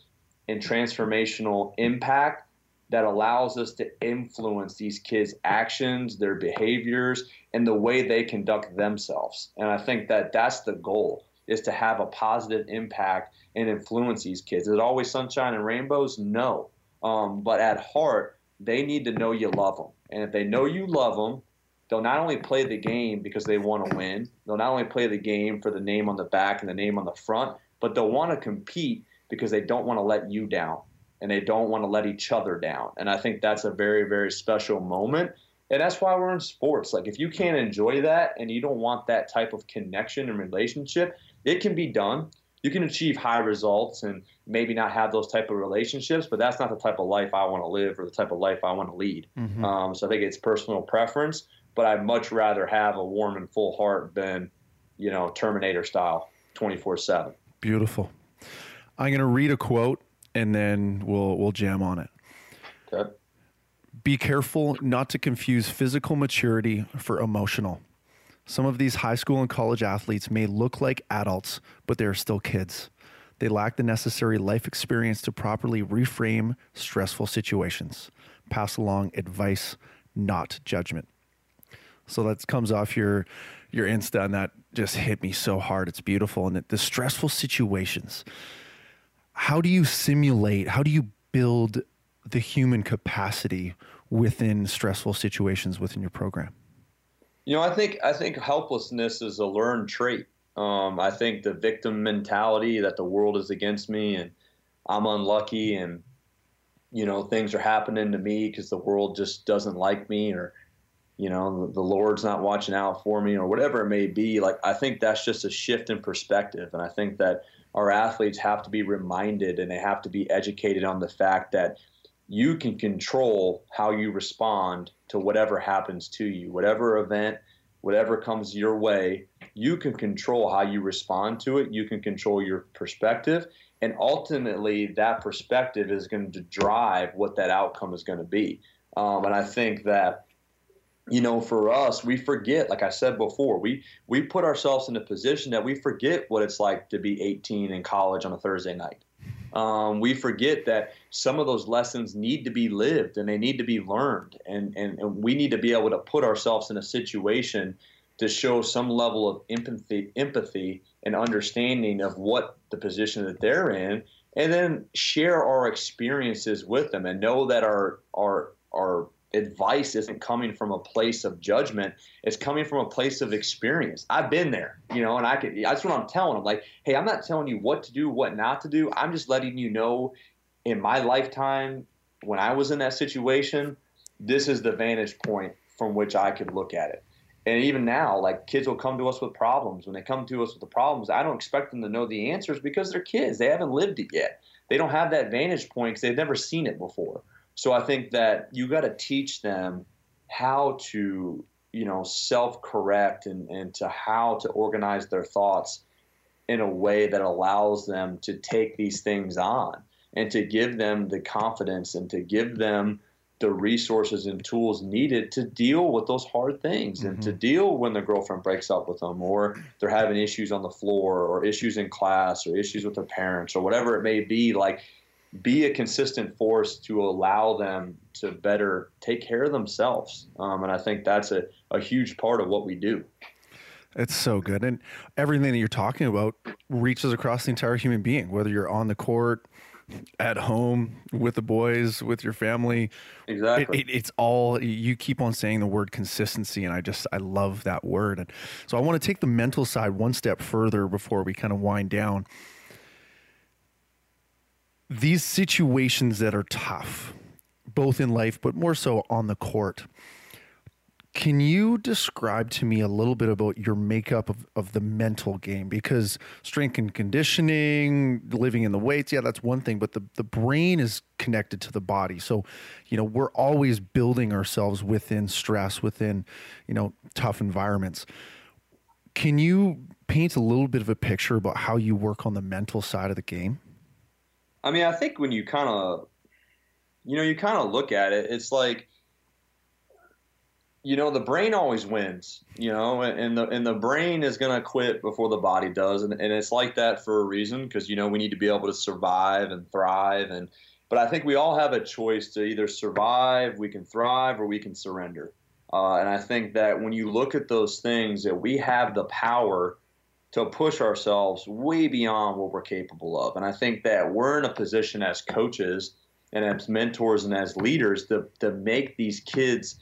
and transformational impact that allows us to influence these kids' actions, their behaviors, and the way they conduct themselves. And I think that that's the goal is to have a positive impact and influence these kids. Is it always sunshine and rainbows? No. Um, but at heart, they need to know you love them. And if they know you love them, they'll not only play the game because they want to win, they'll not only play the game for the name on the back and the name on the front, but they'll want to compete because they don't want to let you down and they don't want to let each other down. And I think that's a very, very special moment. And that's why we're in sports. Like, if you can't enjoy that and you don't want that type of connection and relationship, it can be done. You can achieve high results and maybe not have those type of relationships, but that's not the type of life I want to live or the type of life I want to lead. Mm-hmm. Um, so I think it's personal preference, but I'd much rather have a warm and full heart than, you know, Terminator style 24 7. Beautiful. I'm going to read a quote and then we'll we'll jam on it. Okay. Be careful not to confuse physical maturity for emotional. Some of these high school and college athletes may look like adults, but they are still kids. They lack the necessary life experience to properly reframe stressful situations. Pass along advice, not judgment. So that comes off your your Insta, and that just hit me so hard. It's beautiful. And the stressful situations. How do you simulate? How do you build the human capacity within stressful situations within your program? You know, I think I think helplessness is a learned trait. Um, I think the victim mentality that the world is against me and I'm unlucky and you know things are happening to me because the world just doesn't like me or you know the, the Lord's not watching out for me or whatever it may be. Like I think that's just a shift in perspective, and I think that our athletes have to be reminded and they have to be educated on the fact that you can control how you respond to whatever happens to you, whatever event, whatever comes your way. You can control how you respond to it. You can control your perspective. And ultimately, that perspective is going to drive what that outcome is going to be. Um, and I think that you know, for us, we forget, like I said before, we we put ourselves in a position that we forget what it's like to be 18 in college on a Thursday night. Um, we forget that some of those lessons need to be lived and they need to be learned. And, and, and we need to be able to put ourselves in a situation to show some level of empathy, empathy and understanding of what the position that they're in, and then share our experiences with them and know that our, our, our advice isn't coming from a place of judgment. It's coming from a place of experience. I've been there, you know, and I could, that's what I'm telling them. Like, hey, I'm not telling you what to do, what not to do. I'm just letting you know in my lifetime, when I was in that situation, this is the vantage point from which I could look at it. And even now, like kids will come to us with problems. When they come to us with the problems, I don't expect them to know the answers because they're kids. They haven't lived it yet. They don't have that vantage point because they've never seen it before. So I think that you got to teach them how to, you know, self-correct and, and to how to organize their thoughts in a way that allows them to take these things on and to give them the confidence and to give them the resources and tools needed to deal with those hard things mm-hmm. and to mm-hmm. deal when their girlfriend breaks up with them or they're having issues on the floor or issues in class or issues with their parents or whatever it may be like be a consistent force to allow them to better take care of themselves. Um, and I think that's a, a huge part of what we do. It's so good. And everything that you're talking about reaches across the entire human being, whether you're on the court, at home, with the boys, with your family. Exactly. It, it, it's all, you keep on saying the word consistency. And I just, I love that word. And so I want to take the mental side one step further before we kind of wind down these situations that are tough, both in life, but more so on the court. Can you describe to me a little bit about your makeup of, of the mental game? Because strength and conditioning, living in the weights, yeah, that's one thing, but the, the brain is connected to the body. So, you know, we're always building ourselves within stress, within, you know, tough environments. Can you paint a little bit of a picture about how you work on the mental side of the game? I mean, I think when you kind of, you know, you kind of look at it, it's like, you know, the brain always wins, you know, and the and the brain is going to quit before the body does, and, and it's like that for a reason because you know we need to be able to survive and thrive, and but I think we all have a choice to either survive, we can thrive, or we can surrender, uh, and I think that when you look at those things, that we have the power to push ourselves way beyond what we're capable of, and I think that we're in a position as coaches and as mentors and as leaders to to make these kids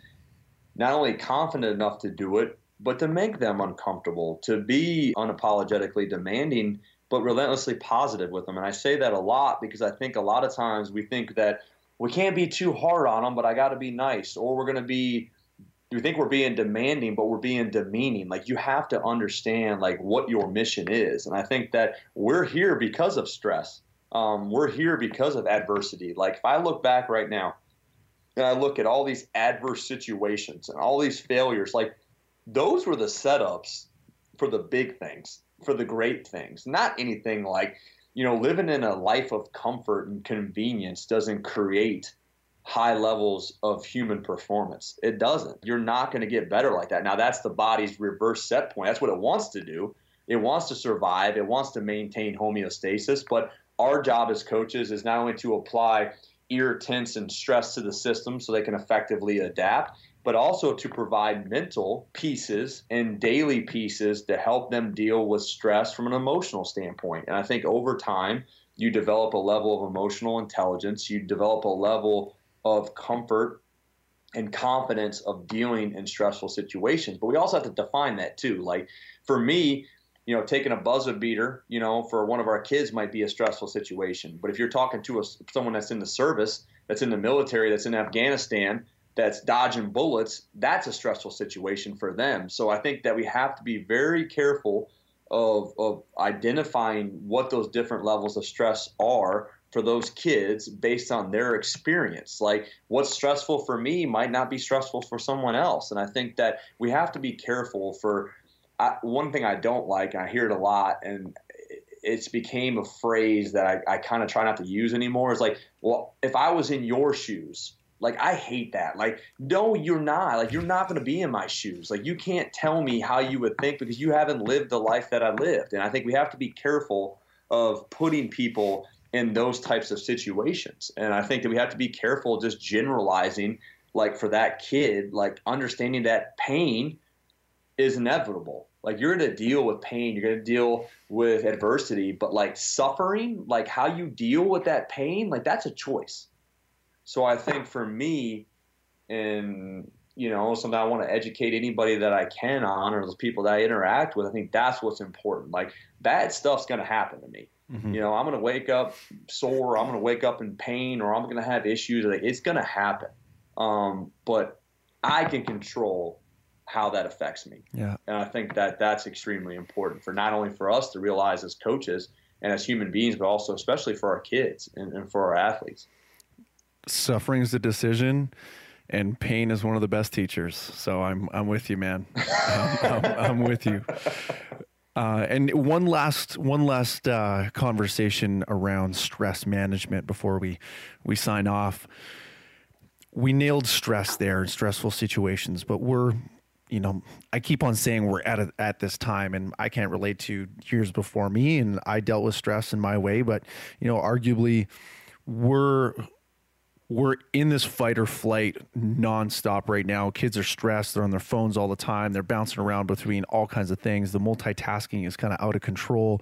not only confident enough to do it, but to make them uncomfortable, to be unapologetically demanding, but relentlessly positive with them. And I say that a lot because I think a lot of times we think that we can't be too hard on them, but I got to be nice, or we're going to be. We think we're being demanding, but we're being demeaning. Like you have to understand like what your mission is, and I think that we're here because of stress. Um, we're here because of adversity. Like if I look back right now, and I look at all these adverse situations and all these failures, like those were the setups for the big things, for the great things, not anything like, you know, living in a life of comfort and convenience doesn't create high levels of human performance. It doesn't. You're not going to get better like that. Now, that's the body's reverse set point. That's what it wants to do. It wants to survive, it wants to maintain homeostasis. But our job as coaches is not only to apply irritants and stress to the system so they can effectively adapt, but also to provide mental pieces and daily pieces to help them deal with stress from an emotional standpoint. And I think over time, you develop a level of emotional intelligence, you develop a level of comfort and confidence of dealing in stressful situations. But we also have to define that too. Like for me, you know, taking a buzzer beater, you know, for one of our kids might be a stressful situation. But if you're talking to a, someone that's in the service, that's in the military, that's in Afghanistan, that's dodging bullets, that's a stressful situation for them. So I think that we have to be very careful of, of identifying what those different levels of stress are for those kids based on their experience. Like what's stressful for me might not be stressful for someone else. And I think that we have to be careful for I, one thing I don't like, I hear it a lot, and it's became a phrase that I, I kind of try not to use anymore. Is like, well, if I was in your shoes, like I hate that. Like, no, you're not. Like, you're not going to be in my shoes. Like, you can't tell me how you would think because you haven't lived the life that I lived. And I think we have to be careful of putting people in those types of situations. And I think that we have to be careful just generalizing, like for that kid, like understanding that pain is inevitable like you're going to deal with pain, you're going to deal with adversity, but like suffering, like how you deal with that pain, like that's a choice. So I think for me, and you know, something I want to educate anybody that I can on, or those people that I interact with. I think that's what's important. Like bad stuff's going to happen to me. Mm-hmm. You know, I'm going to wake up sore, I'm going to wake up in pain, or I'm going to have issues. Like it's going to happen. Um, but I can control how that affects me. Yeah. And I think that that's extremely important for not only for us to realize as coaches and as human beings, but also especially for our kids and, and for our athletes. Suffering is a decision and pain is one of the best teachers. So I'm, I'm with you, man. I'm, I'm, I'm with you. Uh, and one last one last uh, conversation around stress management before we we sign off. We nailed stress there in stressful situations, but we're you know, I keep on saying we're at a, at this time, and I can't relate to years before me, and I dealt with stress in my way. But you know, arguably, we're we're in this fight or flight nonstop right now. Kids are stressed; they're on their phones all the time. They're bouncing around between all kinds of things. The multitasking is kind of out of control.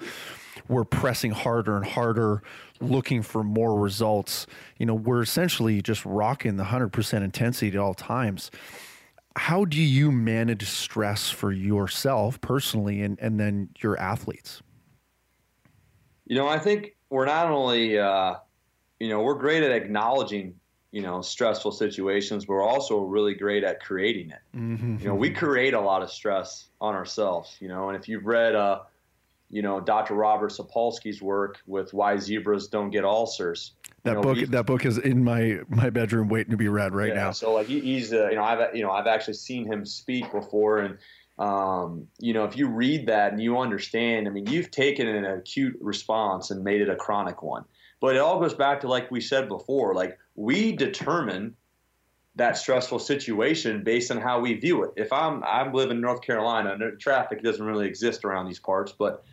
We're pressing harder and harder, looking for more results. You know, we're essentially just rocking the hundred percent intensity at all times how do you manage stress for yourself personally and, and then your athletes? You know, I think we're not only, uh, you know, we're great at acknowledging, you know, stressful situations, but we're also really great at creating it. Mm-hmm. You know, we create a lot of stress on ourselves, you know, and if you've read, uh, you know, Dr. Robert Sapolsky's work with Why Zebras Don't Get Ulcers, that know, book that book is in my my bedroom waiting to be read right yeah, now. So like he, he's uh, you know I've you know I've actually seen him speak before and Um, you know, if you read that and you understand, I mean, you've taken an acute response and made it a chronic one. But it all goes back to like we said before, like we determine that stressful situation based on how we view it. If I'm I'm living in North Carolina, traffic doesn't really exist around these parts, but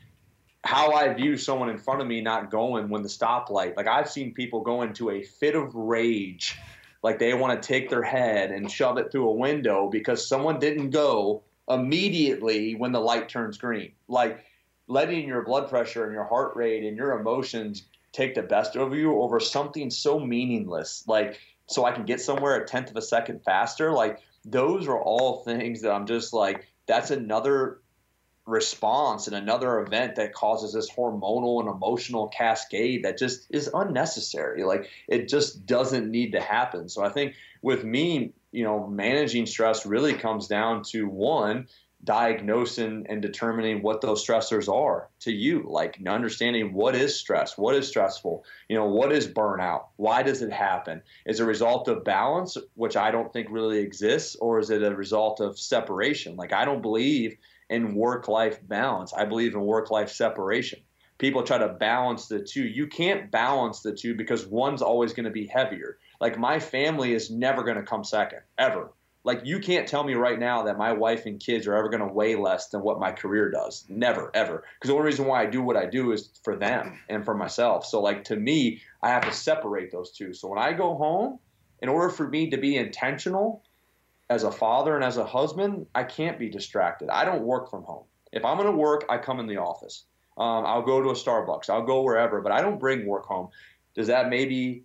how I view someone in front of me not going when the stoplight, like I've seen people go into a fit of rage, like they want to take their head and shove it through a window because someone didn't go immediately when the light turns green. Like letting your blood pressure and your heart rate and your emotions take the best of you over something so meaningless. Like so I can get somewhere a tenth of a second faster. Like those are all things that I'm just like, that's another response and another event that causes this hormonal and emotional cascade that just is unnecessary. Like it just doesn't need to happen. So I think with me, you know, managing stress really comes down to one, diagnosing and determining what those stressors are to you like understanding what is stress what is stressful you know what is burnout why does it happen? Is it a result of balance which i don't think really exists or is it a result of separation? Like i don't believe in work life balance. I believe in work life separation. People try to balance the two. You can't balance the two because one's always going to be heavier. Like my family is never going to come second ever like you can't tell me right now that my wife and kids are ever going to weigh less than what my career does. Never ever. Because the only reason why i do what i do is for them and for myself. So like to me i have to separate those two. So when i go home in order for me to be intentional as a father and as a husband i can't be distracted. I don't work from home. If i'm going to work i come in the office. Um, i'll go to a starbucks. I'll go wherever but i don't bring work home. Does that maybe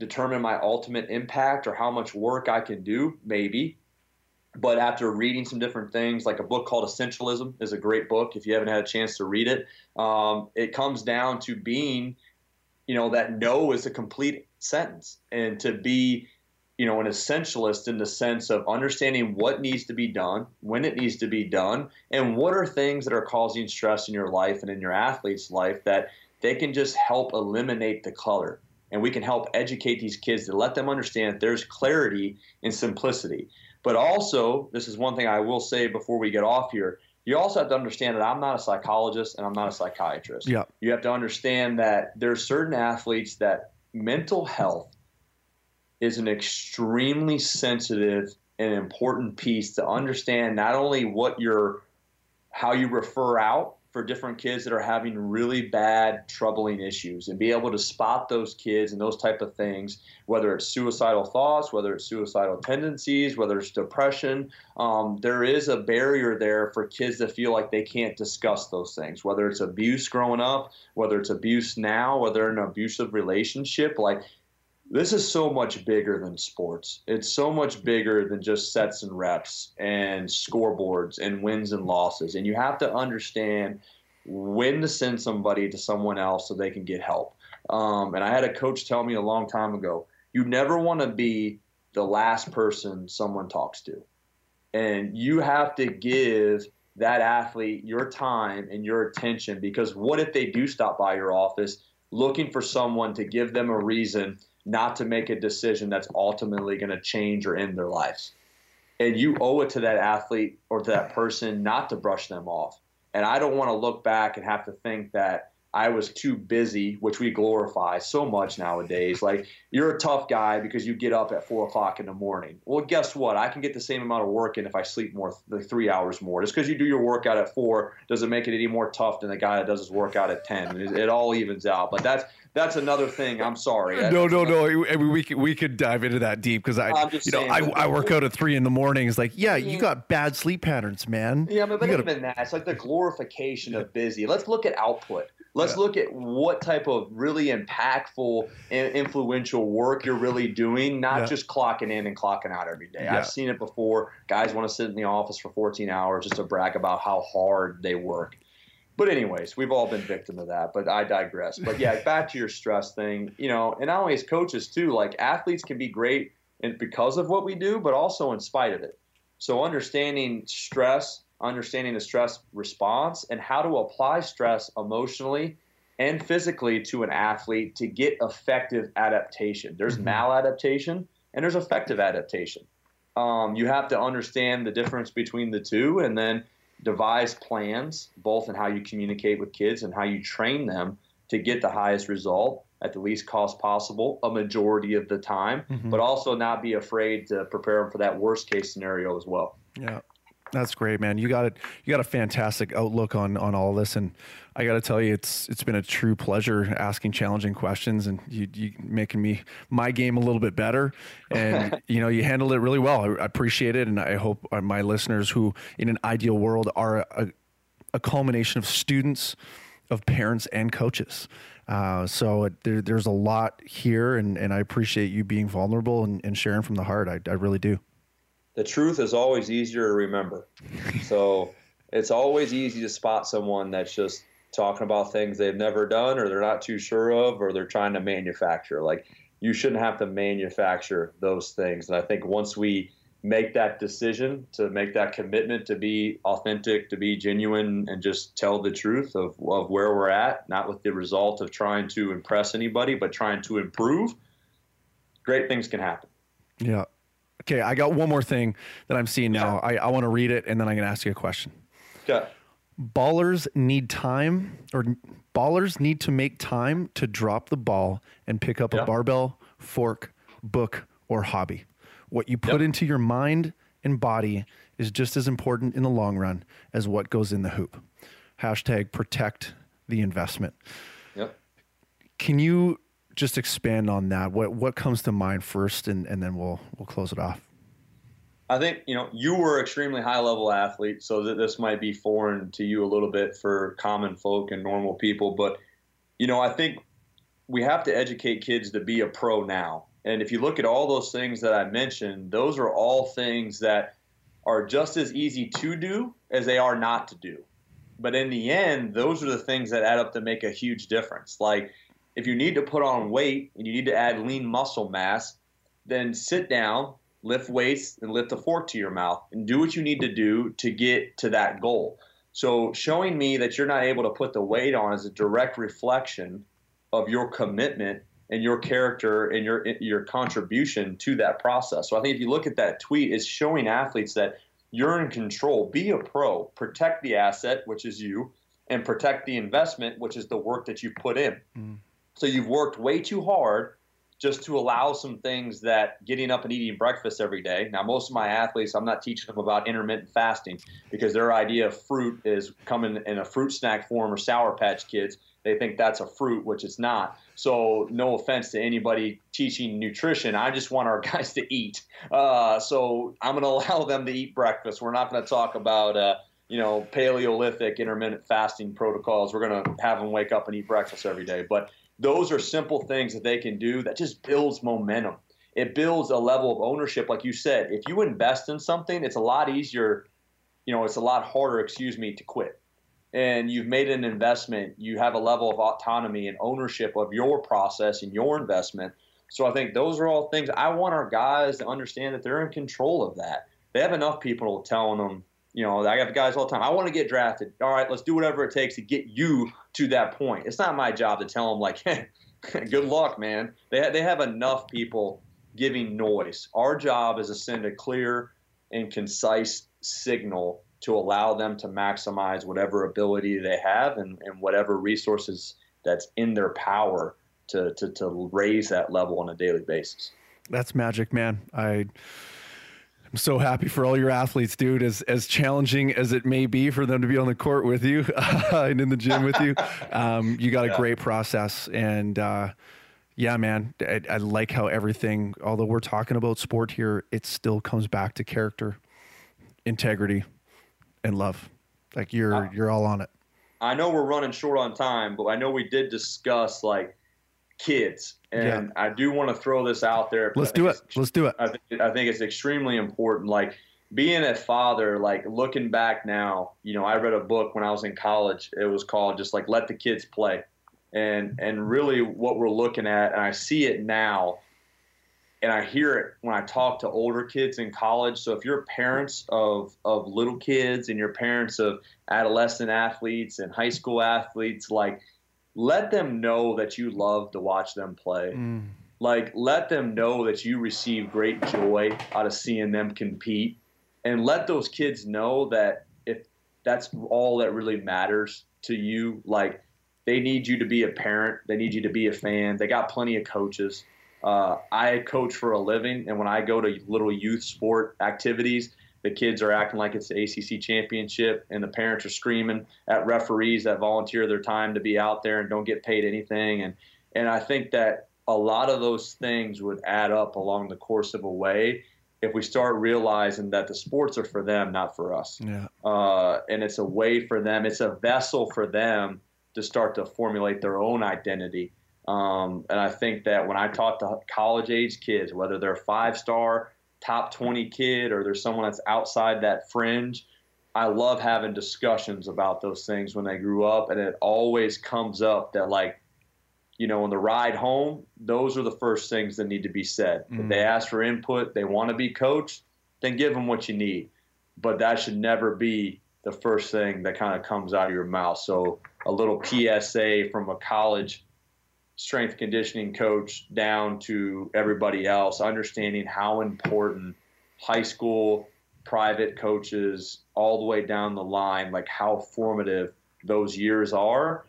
determine my ultimate impact or how much work I can do? Maybe. But after reading some different things, like a book called Essentialism is a great book. If you haven't had a chance to read it, um, it comes down to being, you know, that no is a complete sentence, and to be, you know, an essentialist in the sense of understanding what needs to be done, when it needs to be done, and what are things that are causing stress in your life and in your athlete's life that they can just help eliminate the color and we can help educate these kids to let them understand that there's clarity and simplicity. But also, this is one thing I will say before we get off here. You also have to understand that I'm not a psychologist and I'm not a psychiatrist. Yeah. You have to understand that there are certain athletes that mental health is an extremely sensitive and important piece to understand not only what your how you refer out for different kids that are having really bad troubling issues and be able to spot those kids and those type of things whether it's suicidal thoughts whether it's suicidal tendencies whether it's depression um, there is a barrier there for kids that feel like they can't discuss those things whether it's abuse growing up whether it's abuse now whether in an abusive relationship like this is so much bigger than sports. It's so much bigger than just sets and reps and scoreboards and wins and losses. And you have to understand when to send somebody to someone else so they can get help. Um, and I had a coach tell me a long time ago you never want to be the last person someone talks to. And you have to give that athlete your time and your attention because what if they do stop by your office looking for someone to give them a reason? Not to make a decision that's ultimately going to change or end their lives. And you owe it to that athlete or to that person not to brush them off. And I don't want to look back and have to think that I was too busy, which we glorify so much nowadays. Like you're a tough guy because you get up at four o'clock in the morning. Well, guess what? I can get the same amount of work in if I sleep more, like three hours more. Just because you do your workout at four doesn't make it any more tough than the guy that does his workout at ten. It, it all evens out. But that's that's another thing. I'm sorry. No, no, no. I mean, we could we could dive into that deep because I, you know, I, I work out at three in the morning. It's like, yeah, you got bad sleep patterns, man. Yeah, but, but gotta, even that, it's like the glorification of busy. Let's look at output. Let's yeah. look at what type of really impactful and influential work you're really doing, not yeah. just clocking in and clocking out every day. Yeah. I've seen it before. Guys want to sit in the office for 14 hours just to brag about how hard they work. But anyways, we've all been victim of that. But I digress. But yeah, back to your stress thing. You know, and not only as coaches too. Like athletes can be great and because of what we do, but also in spite of it. So understanding stress, understanding the stress response, and how to apply stress emotionally and physically to an athlete to get effective adaptation. There's mm-hmm. maladaptation and there's effective adaptation. Um, you have to understand the difference between the two and then devise plans, both in how you communicate with kids and how you train them to get the highest result at the least cost possible a majority of the time, mm-hmm. but also not be afraid to prepare them for that worst case scenario as well. Yeah. That's great, man. You got it. You got a fantastic outlook on on all this, and I got to tell you, it's it's been a true pleasure asking challenging questions, and you you making me my game a little bit better, and you know you handled it really well. I, I appreciate it, and I hope my listeners, who in an ideal world are a, a culmination of students, of parents, and coaches. Uh, so it, there, there's a lot here, and, and I appreciate you being vulnerable and, and sharing from the heart. I, I really do the truth is always easier to remember. so it's always easy to spot someone that's just talking about things they've never done or they're not too sure of or they're trying to manufacture. Like you shouldn't have to manufacture those things. And I think once we make that decision to make that commitment to be authentic, to be genuine, and just tell the truth of, of where we're at, not with the result of trying to impress anybody, but trying to improve, great things can happen. Yeah. Okay, I got one more thing that I'm seeing now. I, I want to read it and then I'm going to ask you a question. Okay. Ballers need time, or ballers need to make time to drop the ball and pick up yeah. a barbell, fork, book, or hobby. What you put yep. into your mind and body is just as important in the long run as what goes in the hoop. Hashtag protect the investment. Yep. Can you just expand on that. What what comes to mind first, and, and then we'll we'll close it off. I think you know you were extremely high level athlete, so that this might be foreign to you a little bit for common folk and normal people. But you know, I think we have to educate kids to be a pro now. And if you look at all those things that I mentioned, those are all things that are just as easy to do as they are not to do. But in the end, those are the things that add up to make a huge difference. Like if you need to put on weight and you need to add lean muscle mass, then sit down, lift weights, and lift a fork to your mouth and do what you need to do to get to that goal. So, showing me that you're not able to put the weight on is a direct reflection of your commitment and your character and your your contribution to that process. So, I think if you look at that tweet, it's showing athletes that you're in control. Be a pro. Protect the asset, which is you, and protect the investment, which is the work that you put in. Mm. So you've worked way too hard just to allow some things that getting up and eating breakfast every day. Now, most of my athletes, I'm not teaching them about intermittent fasting because their idea of fruit is coming in a fruit snack form or Sour Patch Kids. They think that's a fruit, which it's not. So, no offense to anybody teaching nutrition. I just want our guys to eat. Uh, so, I'm going to allow them to eat breakfast. We're not going to talk about. Uh, you know, Paleolithic intermittent fasting protocols. We're going to have them wake up and eat breakfast every day. But those are simple things that they can do that just builds momentum. It builds a level of ownership. Like you said, if you invest in something, it's a lot easier, you know, it's a lot harder, excuse me, to quit. And you've made an investment, you have a level of autonomy and ownership of your process and your investment. So I think those are all things I want our guys to understand that they're in control of that. They have enough people telling them, you know, I have guys all the time. I want to get drafted. All right, let's do whatever it takes to get you to that point. It's not my job to tell them like, hey, good luck, man. They they have enough people giving noise. Our job is to send a clear and concise signal to allow them to maximize whatever ability they have and, and whatever resources that's in their power to, to, to raise that level on a daily basis. That's magic, man. I I'm so happy for all your athletes, dude. As as challenging as it may be for them to be on the court with you and in the gym with you, um, you got a great process. And uh, yeah, man, I, I, like how everything. Although we're talking about sport here, it still comes back to character, integrity, and love. Like you're uh, you're all on it. I know we're running short on time, but I know we did discuss like kids. And yeah. I do want to throw this out there. Let's do it. Let's do it. I think, I think it's extremely important. Like being a father, like looking back now, you know, I read a book when I was in college. It was called just like let the kids play. And and really what we're looking at, and I see it now, and I hear it when I talk to older kids in college. So if you're parents of of little kids and you're parents of adolescent athletes and high school athletes, like let them know that you love to watch them play. Mm. Like, let them know that you receive great joy out of seeing them compete, and let those kids know that if that's all that really matters to you, like they need you to be a parent, they need you to be a fan. They got plenty of coaches. Uh, I coach for a living, and when I go to little youth sport activities, the kids are acting like it's the ACC championship, and the parents are screaming at referees that volunteer their time to be out there and don't get paid anything. And and I think that a lot of those things would add up along the course of a way if we start realizing that the sports are for them, not for us. Yeah. Uh, and it's a way for them. It's a vessel for them to start to formulate their own identity. Um, and I think that when I talk to college age kids, whether they're five star top 20 kid or there's someone that's outside that fringe. I love having discussions about those things when they grew up, and it always comes up that like, you know, on the ride home, those are the first things that need to be said. Mm. If they ask for input, they want to be coached, then give them what you need. But that should never be the first thing that kind of comes out of your mouth. So a little PSA from a college strength conditioning coach down to everybody else, understanding how important high school private coaches all the way down the line, like how formative those years are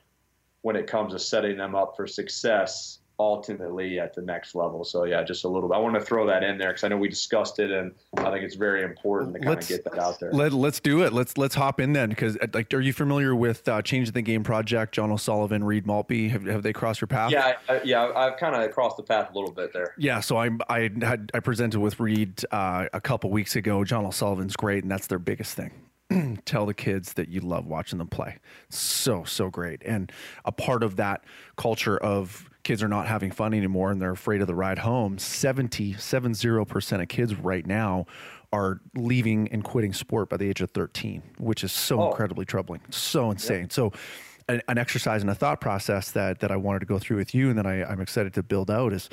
when it comes to setting them up for success ultimately at the next level. So yeah, just a little. I want to throw that in there because I know we discussed it, and I think it's very important to kind let's, of get that out there. Let, let's do it. Let's let's hop in then because uh, like, are you familiar with uh, Changing the Game Project? John O'Sullivan, Reed Maltby. Have, have they crossed your path? Yeah, I, yeah. I've kind of crossed the path a little bit there. Yeah. So I I had I presented with Reed uh, a couple weeks ago. John O'Sullivan's great, and that's their biggest thing. tell the kids that you love watching them play. So, so great. And a part of that culture of kids are not having fun anymore and they're afraid of the ride home. 70, 70% of kids right now are leaving and quitting sport by the age of 13, which is so oh. incredibly troubling. So insane. Yep. So, an, an, exercise and a thought process that, that I wanted to go through with you and that I, I'm excited to build out is,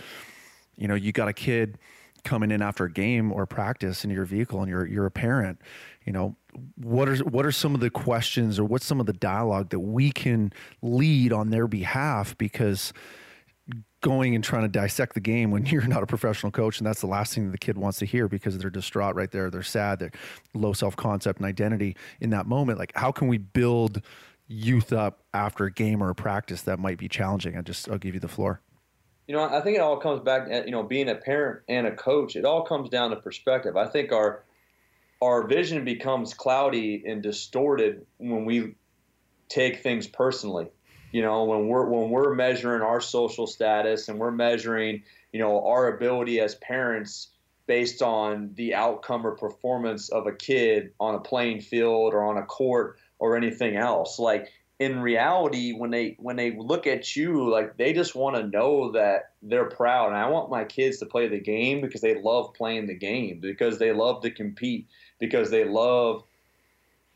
you know, you got a kid coming in after a game or practice in your vehicle and you're, you're a parent, you know, what are what are some of the questions or what's some of the dialogue that we can lead on their behalf because going and trying to dissect the game when you're not a professional coach and that's the last thing the kid wants to hear because they're distraught right there. They're sad. They're low self-concept and identity in that moment. Like how can we build youth up after a game or a practice that might be challenging? I just i'll give you the floor. You know i think it all comes back you know being a parent and a coach it all comes down to perspective. I think our our vision becomes cloudy and distorted when we take things personally you know when we're when we're measuring our social status and we're measuring you know our ability as parents based on the outcome or performance of a kid on a playing field or on a court or anything else like in reality when they when they look at you like they just want to know that they're proud. And i want my kids to play the game because they love playing the game because they love to compete because they love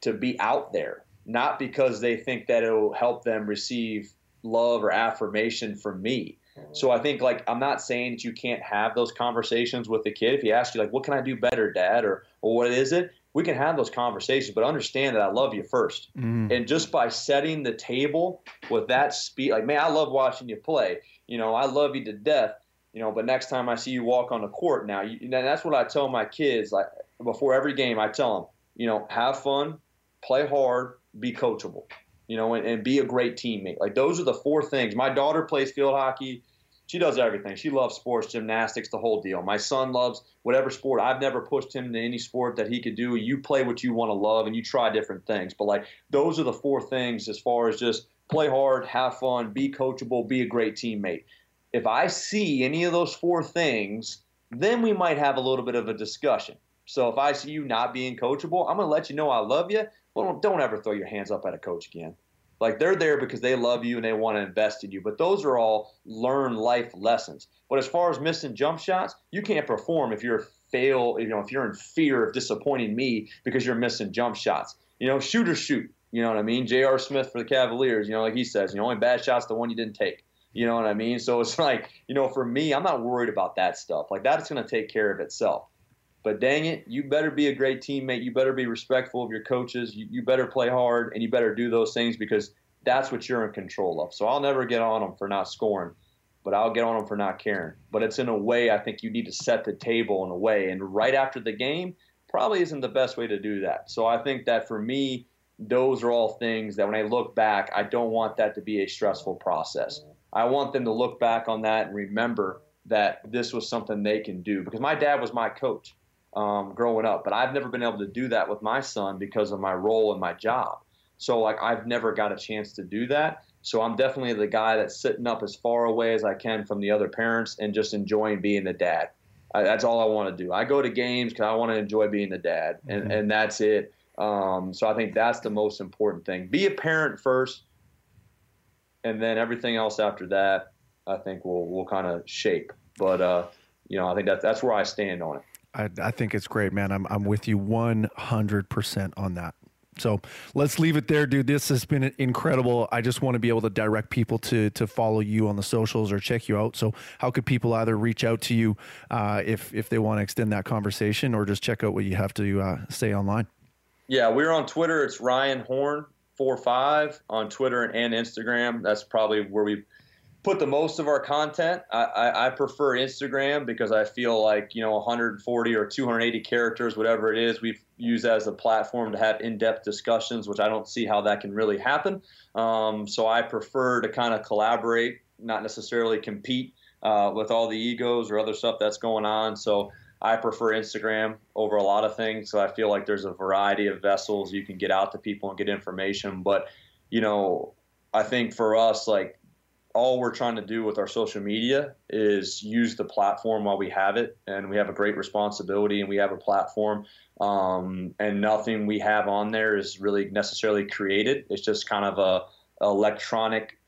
to be out there not because they think that it'll help them receive love or affirmation from me. So I think like I'm not saying that you can't have those conversations with the kid. If he asks you like, "What can I do better, Dad?" or "Or what is it?" We can have those conversations, but understand that I love you first. Mm. And just by setting the table with that speed, like, man, I love watching you play. You know, I love you to death. You know, but next time I see you walk on the court, now, you, and that's what I tell my kids. Like before every game, I tell them, you know, have fun, play hard, be coachable, you know, and, and be a great teammate. Like those are the four things. My daughter plays field hockey. She does everything. She loves sports, gymnastics, the whole deal. My son loves whatever sport. I've never pushed him to any sport that he could do. You play what you want to love and you try different things. But like those are the four things as far as just play hard, have fun, be coachable, be a great teammate. If I see any of those four things, then we might have a little bit of a discussion. So if I see you not being coachable, I'm going to let you know I love you well, don't, ever throw your hands up at a coach again. Like they're there because they love you and they want to invest in you. But those are all learn life lessons. But as far as missing jump shots, you can't perform if you're fail. You know, if you're in fear of disappointing me because you're missing jump shots. You know, shoot or shoot. You know what I mean? J.R. Smith for the Cavaliers. You know, like he says, you know, only bad shots the one you didn't take. You know what I mean? So it's like, you know, for me, I'm not worried about that stuff. Like that's going to take care of itself. But dang it, you better be a great teammate. You better be respectful of your coaches. You, you better play hard and you better do those things because that's what you're in control of. So I'll never get on them for not scoring. but I'll get on them for not caring. But it's in a way I think you need to set the table in a way. And right after the game probably isn't the best way to do that. So I think that for me, those are all things that when I look back, I don't want that to be a stressful process. I want them to look back on that and remember that this was something they can do because my dad was my coach um, growing up, but I've never been able to do that with my son because of my role and my job. So like I've never got a chance to do that. So I'm definitely the guy that's sitting up as far away as I can from the other parents and just enjoying being the dad. I, that's all I want to do. I go to games because I want to enjoy being the dad, and, mm-hmm. and that's it. Um, so I think that's the most important thing. Be a parent first, and then everything else after that, I think will will kind of shape. But uh, you know, I think that that's where I stand on it. I, I think it's great, man. I'm I'm with you 100 percent on that. So let's leave it there, dude. This has been incredible. I just want to be able to direct people to to follow you on the socials or check you out. So how could people either reach out to you uh, if if they want to extend that conversation or just check out what you have to uh, say online? Yeah, we're on Twitter. It's Ryan Horn four five on Twitter and Instagram. That's probably where we put the most of our content. I, I, I, prefer Instagram because I feel like you know 140 or 280 characters, whatever it is, we've used as a platform to have in-depth discussions, which I don't see how that can really happen. Um, so I prefer to kind of collaborate, not necessarily compete uh, with all the egos or other stuff that's going on. So I prefer Instagram over a lot of things. So I feel like there's a variety of vessels you can get out to people and get information. But you know, I think for us, like all we're trying to do with our social media is use the platform while we have it, and we have a great responsibility, and we have a platform, um, and nothing we have on there is really necessarily created. It's just kind of a, electronic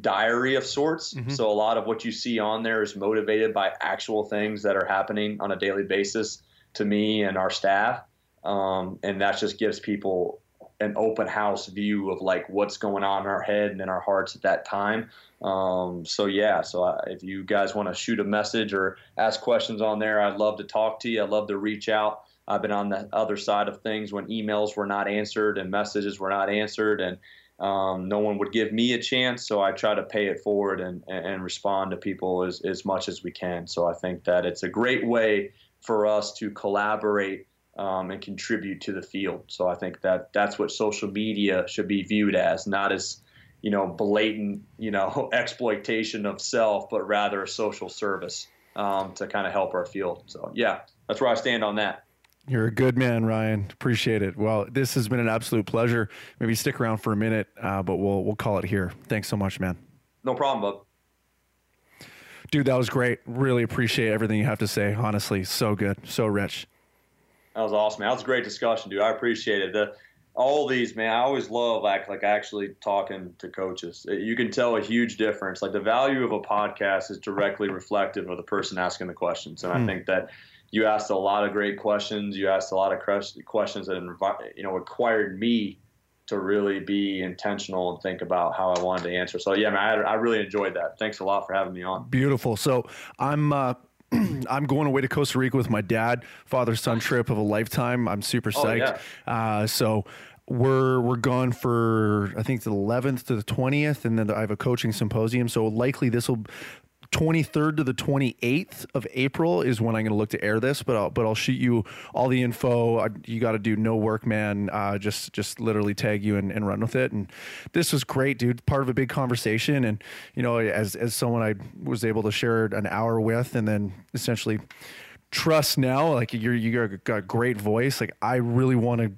diary of sorts. Mm-hmm. So a lot of what you see on there is motivated by actual things that are happening on a daily basis to me and our staff, um, and that just gives people an open house view of like what's going on in our head and in our hearts at that time. Um, so yeah, so I, if you guys want to shoot a message or ask questions on there, I'd love to talk to you. I'd love to reach out. I've been on the other side of things when emails were not answered and messages were not answered, and um, no one would give me a chance. So I try to pay it forward and, and respond to people as, as much as we can. So I think that it's a great way for us to collaborate um, and contribute to the field. So I think that that's what social media should be viewed as, not as you know blatant you know exploitation of self, but rather a social service um, to kind of help our field. So yeah, that's where I stand on that. You're a good man, Ryan. Appreciate it. Well, this has been an absolute pleasure. Maybe stick around for a minute, uh, but we'll we'll call it here. Thanks so much, man. No problem, bub. Dude, that was great. Really appreciate everything you have to say. Honestly, so good, so rich. That was awesome. Man. That was a great discussion, dude. I appreciate it. The, all these, man, I always love like like actually talking to coaches. You can tell a huge difference. Like the value of a podcast is directly reflective of the person asking the questions, and I hmm. think that you asked a lot of great questions. You asked a lot of questions that you know required me to really be intentional and think about how I wanted to answer. So yeah, man, I, I really enjoyed that. Thanks a lot for having me on. Beautiful. So I'm. Uh I'm going away to Costa Rica with my dad, father son trip of a lifetime. I'm super oh, psyched. Oh, yeah. uh, so we're we're gone for I think the 11th to the 20th, and then I have a coaching symposium. So likely this will 23rd to the 28th of April is when I'm going to look to air this, but I'll, but I'll shoot you all the info. I, you got to do no work, man. Uh, just just literally tag you and, and run with it. And this was great, dude. Part of a big conversation, and you know, as as someone I was able to share an hour with, and then essentially trust now, like you're you got a great voice. Like I really want to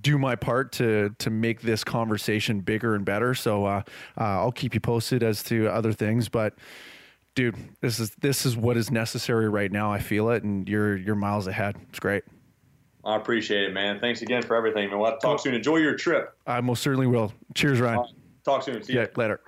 do my part to to make this conversation bigger and better. So uh, uh, I'll keep you posted as to other things, but dude, this is this is what is necessary right now. I feel it, and you're you're miles ahead. It's great. I appreciate it, man. Thanks again for everything, man. We'll talk soon. Enjoy your trip. I most certainly will. Cheers, Ryan. Talk soon. See yeah, you later.